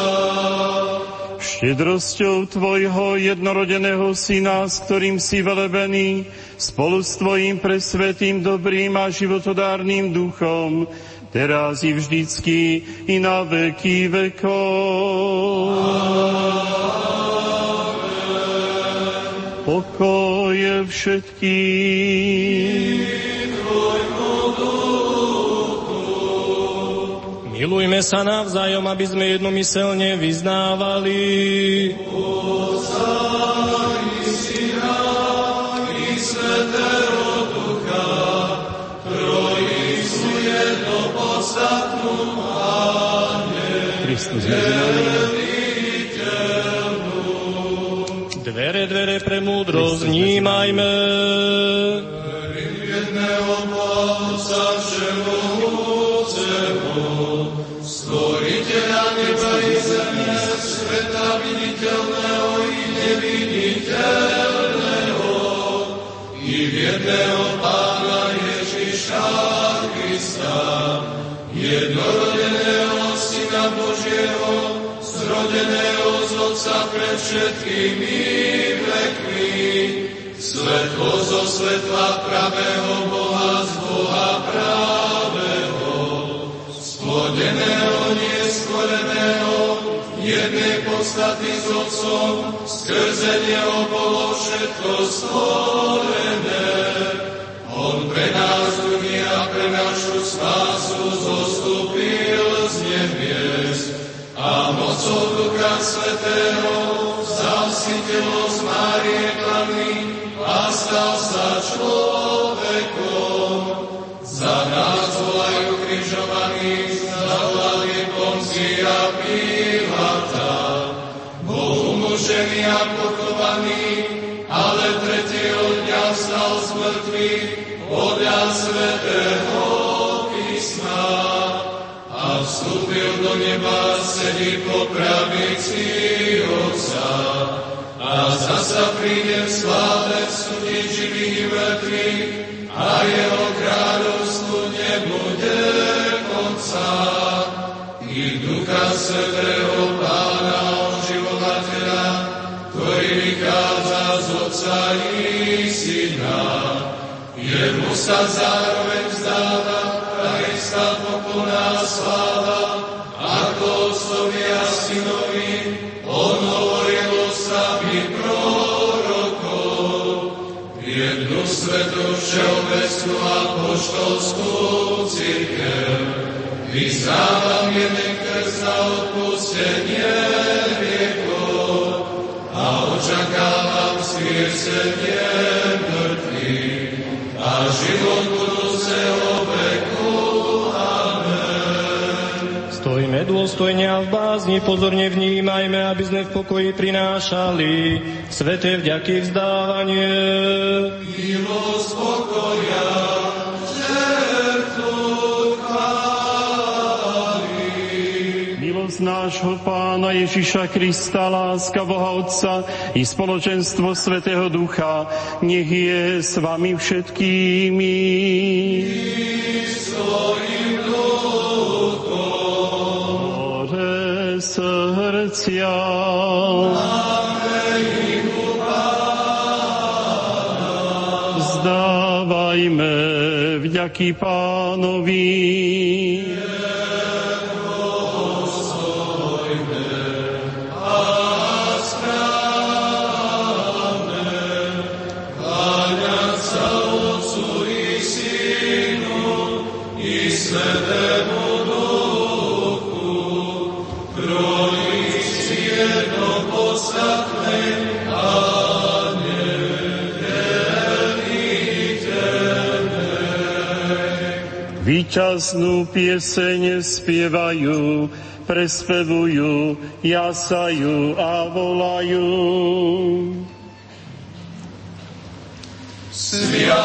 Štedrosťou Tvojho jednorodeného Syna, s ktorým si velebený, spolu s Tvojim presvetým, dobrým a životodárnym duchom, teraz i vždycky, i na veky vekov. Pokoje všetkým. Milujme sa navzájom, aby sme jednomyselne vyznávali. Kristus medzi nami. Dvere, dvere pre múdrosť vnímajme. Jedného Boha všemohúceho, neba i zeme, sveta viditeľného i neviditeľného, i v Pána Ježiša Krista, jednorodeného Syna Božieho, zrodeného z Otca pred všetkými vekmi, svetlo zo svetla pravého Boha z Boha jednej podstaty s Otcom, skrze Neho bolo všetko stvorené. On pre nás ľudí a pre našu spásu zostúpil z nebies a mocou Ducha Svetého vzal si telo z Márie Panny a stal sa človekom. Umušený a pochovaný, ale tretieho dňa vstal z mŕtvych podľa svetého písma a vstúpil do neba, sedí po pravici Otca a zasa príde v sláve súdiť živých i mŕtvych a jeho kráľovstvu nebude konca. I Ducha Svetého Jemu sa zároveň vzdáva Krista poplná sláva, ako Otcovi a Synovi, On hovoril sami prorokov. Jednu svetu všeobecnú a poštolskú církev, vyznávam jeden krst na odpustenie hriechov a očakávam mŕtvych a život budúceho veku. Stojme dôstojne a v bázni pozorne vnímajme, aby sme v pokoji prinášali sveté vďaky vzdávanie. Milosť pokoja, nášho Pána Ježiša Krista, láska Boha Otca i spoločenstvo Svetého Ducha, nech je s vami všetkými. More srdcia. Zdávajme vďaky pánovi. Výčasnú pieseň spievajú, prespevujú, jasajú a volajú. Sviat.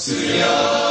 Sviat.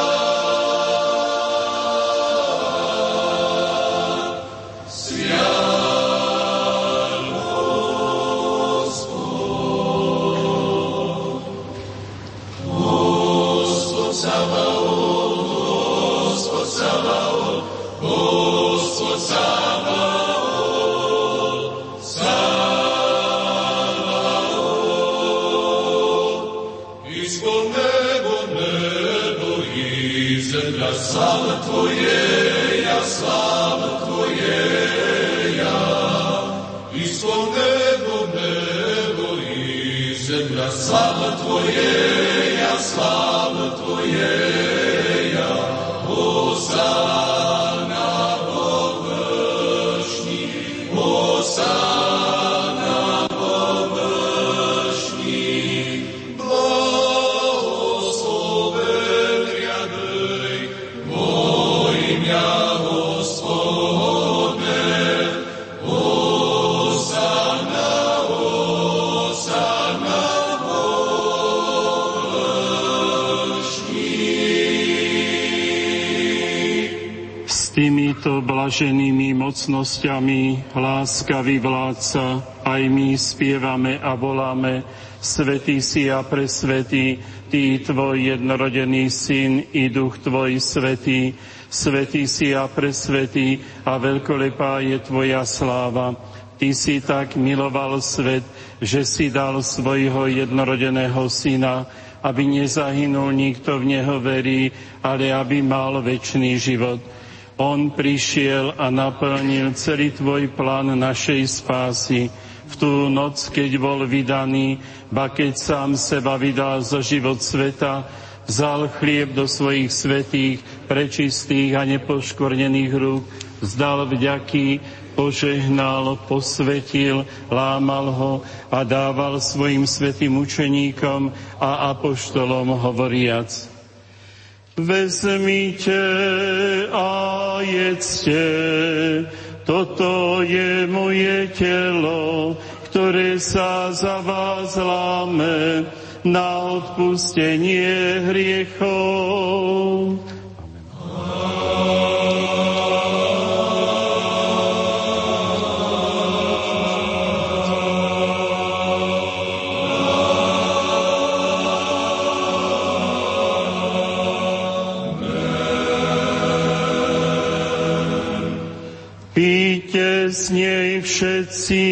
Mocnosťami láskavý vládca aj my spievame a voláme Svetý si a presvetý, Ty, Tvoj jednorodený Syn i Duch Tvoj Svetý, Svetý si a presvetý a veľkolepá je Tvoja sláva. Ty si tak miloval svet, že si dal svojho jednorodeného Syna, aby nezahynul nikto v Neho verí, ale aby mal väčší život. On prišiel a naplnil celý tvoj plán našej spásy. V tú noc, keď bol vydaný, ba keď sám seba vydal za život sveta, vzal chlieb do svojich svetých, prečistých a nepoškornených rúk, vzdal vďaky, požehnal, posvetil, lámal ho a dával svojim svetým učeníkom a apoštolom hovoriac. Vezmite a jedzte, toto je moje telo, ktoré sa za vás láme na odpustenie hriechov. Všetci,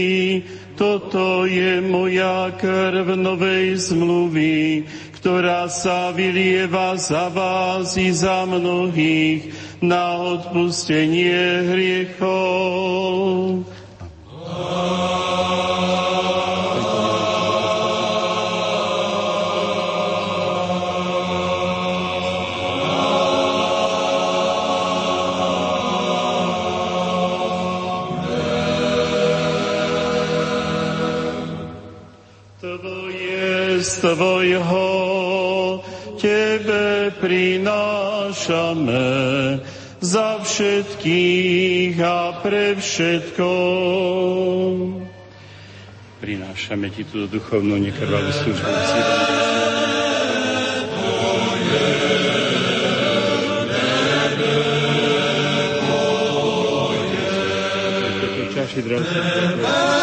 toto je moja krv novej zmluvy, ktorá sa vylieva za vás i za mnohých na odpustenie hriechov. Tvoje svojho Tebe prinášame za všetkých a pre všetko. Prinášame Ti túto duchovnú nekrvavú službu. Čaši, drahé.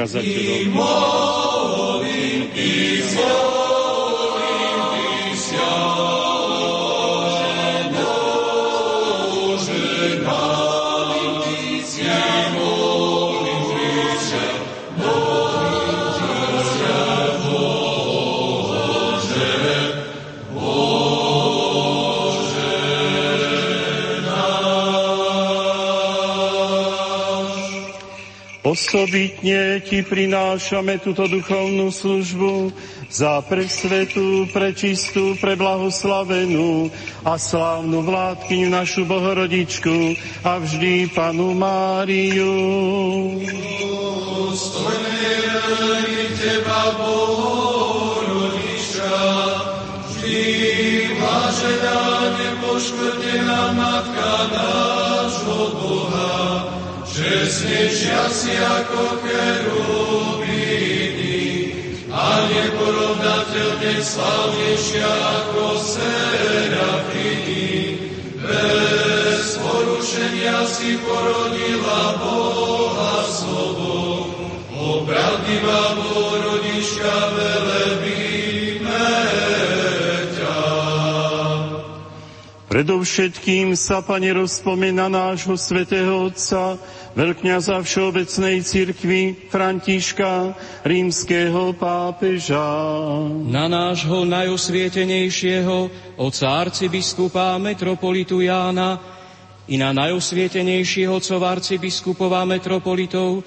kazateľom. I Osobitne ti prinášame túto duchovnú službu za presvetú, prečistú, preblahoslavenú a slávnu vládkyňu našu Bohorodičku a vždy Panu Máriu. Dostojné Teba, Bohorodička, nepoškvrnená Matka čestnejšia si ako kerubíny a neporovnateľne slavnejšia ako serafiny. Bez porušenia si porodila Boha sobou, opravdivá porodička velebíme Predovšetkým sa, Pane, rozpomena nášho svätého Otca, veľkňaza Všeobecnej cirkvi Františka, rímskeho pápeža. Na nášho najosvietenejšieho oca arcibiskupa metropolitu Jána i na najosvietenejšieho otcov arcibiskupov a metropolitov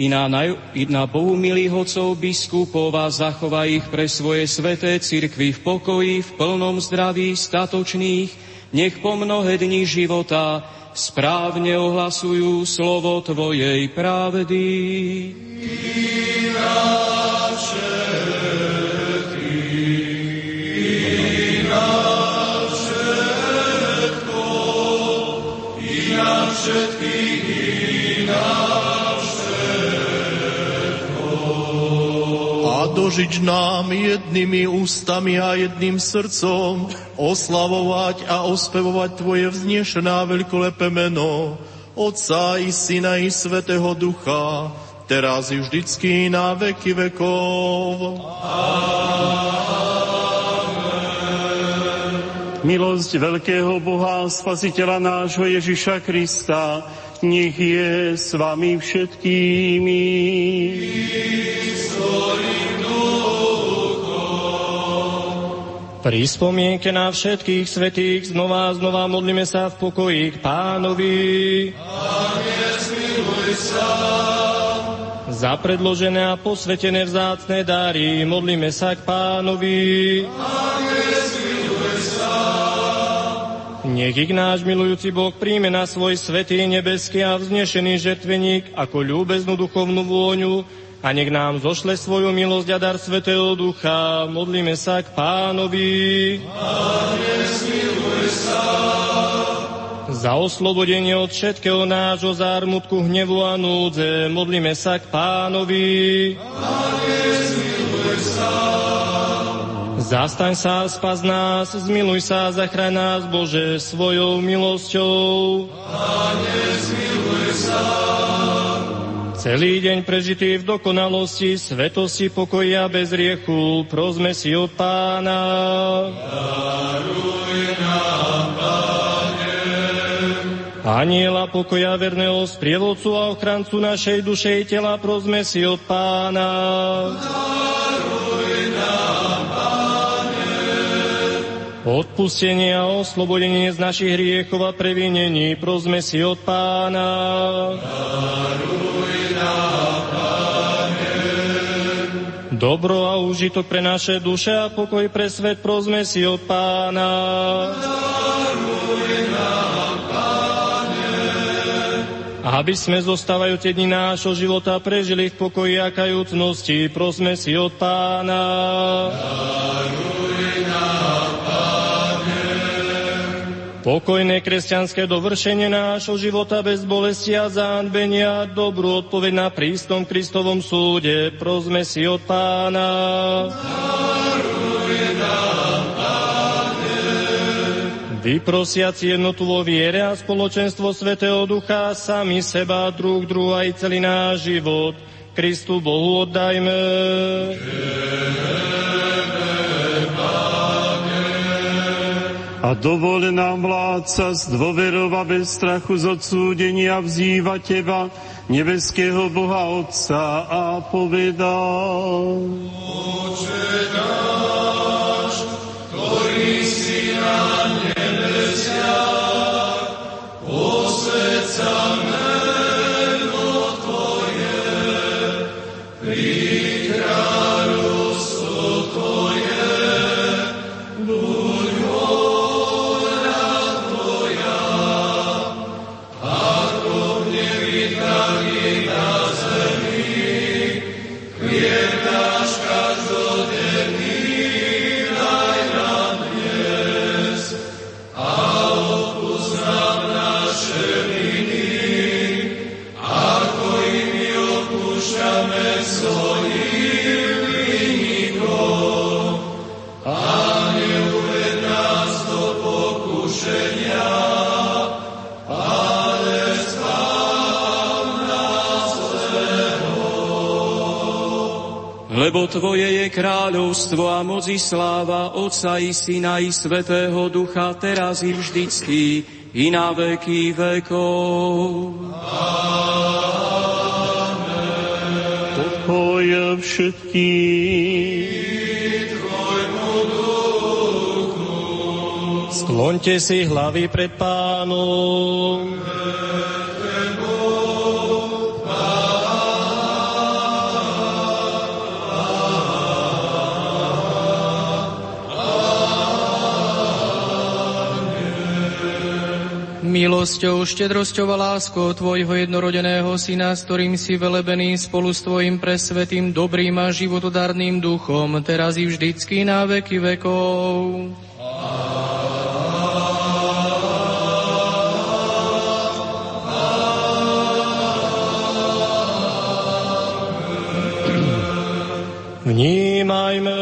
i na, naj, i na Bohu milých otcov biskupov a zachová ich pre svoje sveté cirkvy v pokoji, v plnom zdraví, statočných, nech po mnohé dní života správne ohlasujú slovo Tvojej pravdy. A dožiť nám jednými ústami a jedným srdcom oslavovať a ospevovať Tvoje vznešené a veľkolepé meno, Otca i Syna i Svetého Ducha, teraz i vždycky na veky vekov. Milosť veľkého Boha, Spasiteľa nášho Ježiša Krista, nech je s vami všetkými. Pri spomienke na všetkých svetých znova a znova modlíme sa v pokoji k pánovi. Za predložené a posvetené vzácne dary modlíme sa k pánovi. Nech ich náš milujúci Boh príjme na svoj svetý nebeský a vznešený žertveník ako ľúbeznú duchovnú vôňu a nech nám zošle svoju milosť a dar Svetého Ducha. Modlíme sa k pánovi. Za oslobodenie od všetkého nášho zármutku, hnevu a núdze modlíme sa k pánovi. Zastaň sa, spas nás, zmiluj sa, zachraň nás, Bože, svojou milosťou. Celý deň prežitý v dokonalosti, svetosti, pokoja bez riechu, prosme si od Pána. Aniela pokoja verného sprievodcu a ochrancu našej duše i tela, prosme si od Pána. Odpustenie a oslobodenie z našich hriechov a previnení, prosme si od Pána. Dobro a užitok pre naše duše a pokoj pre svet, prosme si od Pána. aby sme zostávajúce dni nášho života prežili v pokoji a kajúcnosti. Prosme si od Pána. Pokojné kresťanské dovršenie nášho života bez bolesti a zánbenia, dobrú odpoveď na prístom Kristovom súde. Prosme si od Pána. Vyprosiaci jednotu vo viere a spoločenstvo Svetého Ducha, sami seba, druh, druh aj celý náš život. Kristu Bohu oddajme. A dovol nám vládca z dôverov a bez strachu z odsúdenia vzýva Teba, nebeského Boha Otca a povedal. Oče náš, ktorý si na nebesiach, posved sa Lebo Tvoje je kráľovstvo a moc i sláva Otca i Syna i Svetého Ducha, teraz i vždycky, i na veky vekov. Pokoj všetkým. Skloňte si hlavy pred pánom. Milosťou, štedrosťou a láskou Tvojho jednorodeného Syna, s ktorým si velebený spolu s Tvojim presvetým, dobrým a životodarným duchom, teraz i vždycky na veky vekov. Vnímajme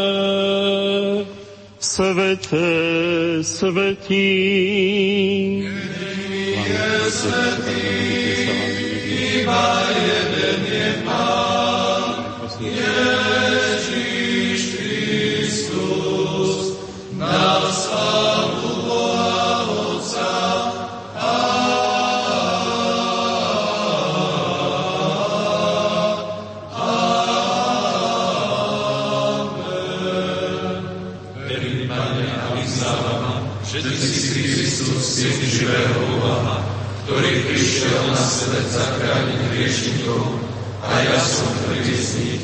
Svete, svetí, svetý, iba jeden je Pán, svet zachrániť hriešnikov, a ja som prvý z nich.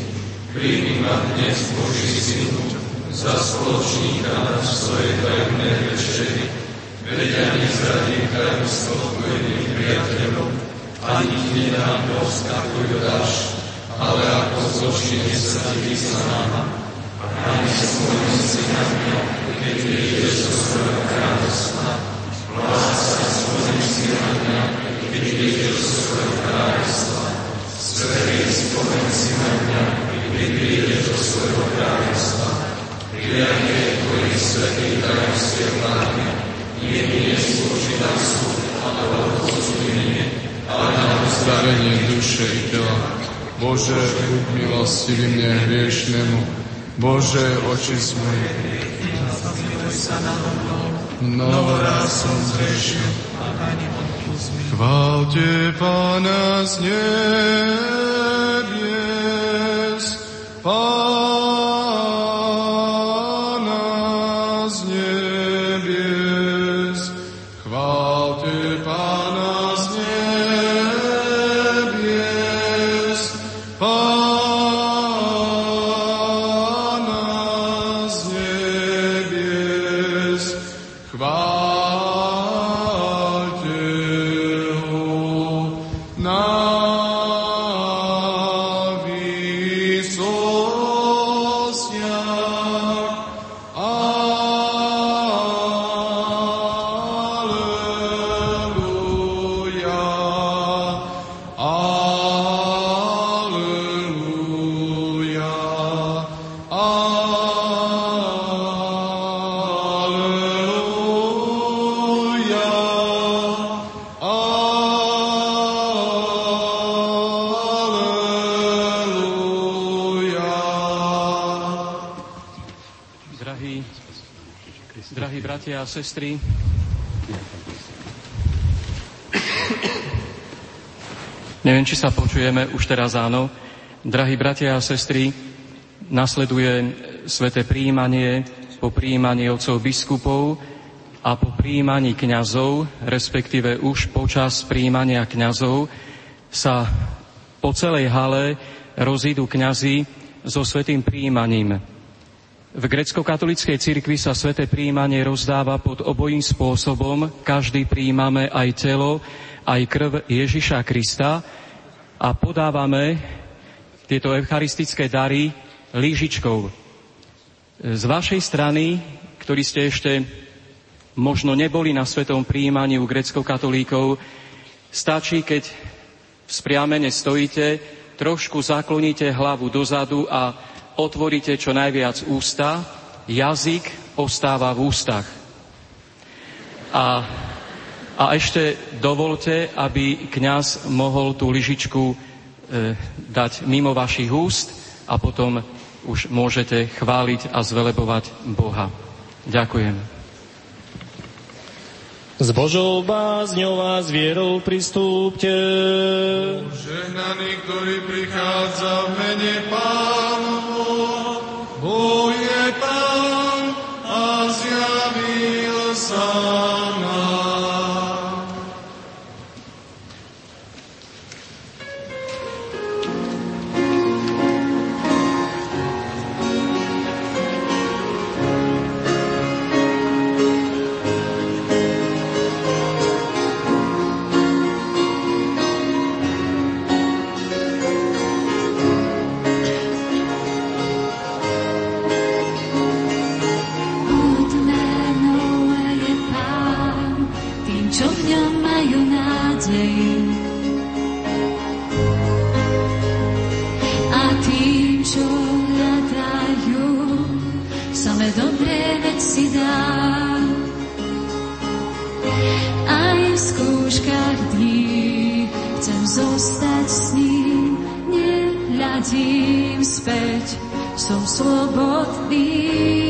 Príjmi ma dnes, Boží Synu, za spoločníka na svojej tajomnej večeri, veď ja nezradím tajomstvo tvojich priateľov, ani ti nedám dosť, ako ju dáš, ale ako zločinec sa ti vyznávam. Ani svojim synami, keď vyjdeš zo svojho kráľovstva, Láska svojim synami, vyjdeš zo svojho kráľovstva. Svetý spomen si na mňa, keď vyjdeš zo svojho kráľovstva. Prianie tvojich svetých tajomstiev vládne, nie mi neslúži na súd, ale odsúdenie, ale na uzdravenie duše i tela. Bože, buď milostivý mne hriešnemu, Bože, očist na mnou, Novoraz som zrešil, Chválte Pána z nebies, Pána bratia a sestry, neviem, či sa počujeme, už teraz áno. Drahí bratia a sestry, nasleduje sveté príjmanie po príjmaní otcov biskupov a po príjmaní kňazov, respektíve už počas príjmania kňazov, sa po celej hale rozídu kňazi so svetým príjmaním. V grecko-katolíckej cirkvi sa sveté príjmanie rozdáva pod obojím spôsobom. Každý príjmame aj telo, aj krv Ježiša Krista a podávame tieto eucharistické dary lížičkou. Z vašej strany, ktorí ste ešte možno neboli na svetom príjmaní u grecko-katolíkov, stačí, keď spriamene stojíte, trošku zakloníte hlavu dozadu a otvoríte čo najviac ústa, jazyk ostáva v ústach. A, a ešte dovolte, aby kňaz mohol tú lyžičku e, dať mimo vašich úst a potom už môžete chváliť a zvelebovať Boha. Ďakujem. S Božou bázňou a s vierou pristúpte. Žehnaný, ktorý prichádza v mene Pánovo, Boh je Pán a zjavil sa vrátim späť, som slobodný.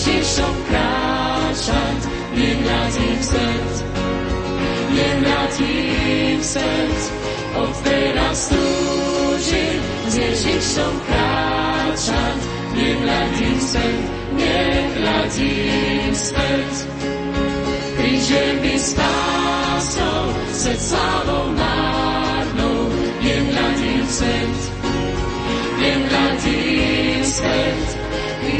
Ježišom kráčať, nevrátim svet, nevrátim svet. Od teraz túžim s Ježišom kráčať, nevrátim svet, nevrátim svet. Krížem by spásol, svet slávou márnou, nevrátim svet, nevrátim svet.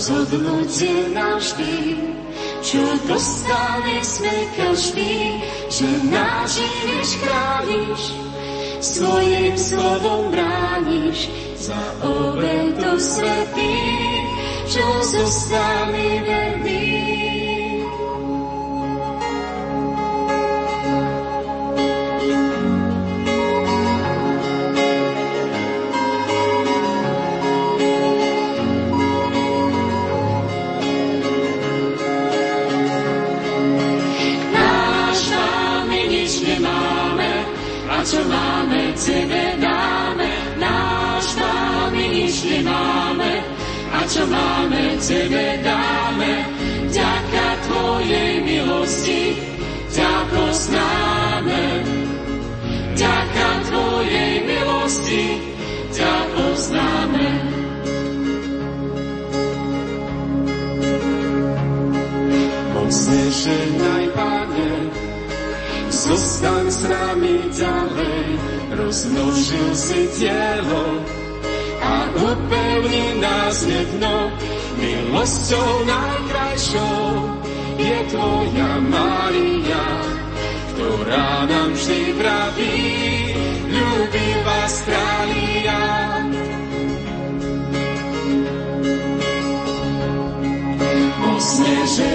rozhodnutie navždy, čo dostali sme každý, že náš živiš chrániš, svojim slovom brániš, za obetu svetý, čo zostali verní. Čo máme, Tebe dáme, vďaka Tvojej milosti, ťa poznáme. Vďaka Tvojej milosti, ťa poznáme. Mocne žehnaj, Pane, Zostaň s nami ďalej, rozmnožil si telo upevni nás jedno, milosťou najkrajšou je Tvoja Maria, ktorá nám vždy praví, ľubí vás krália. Mocne, že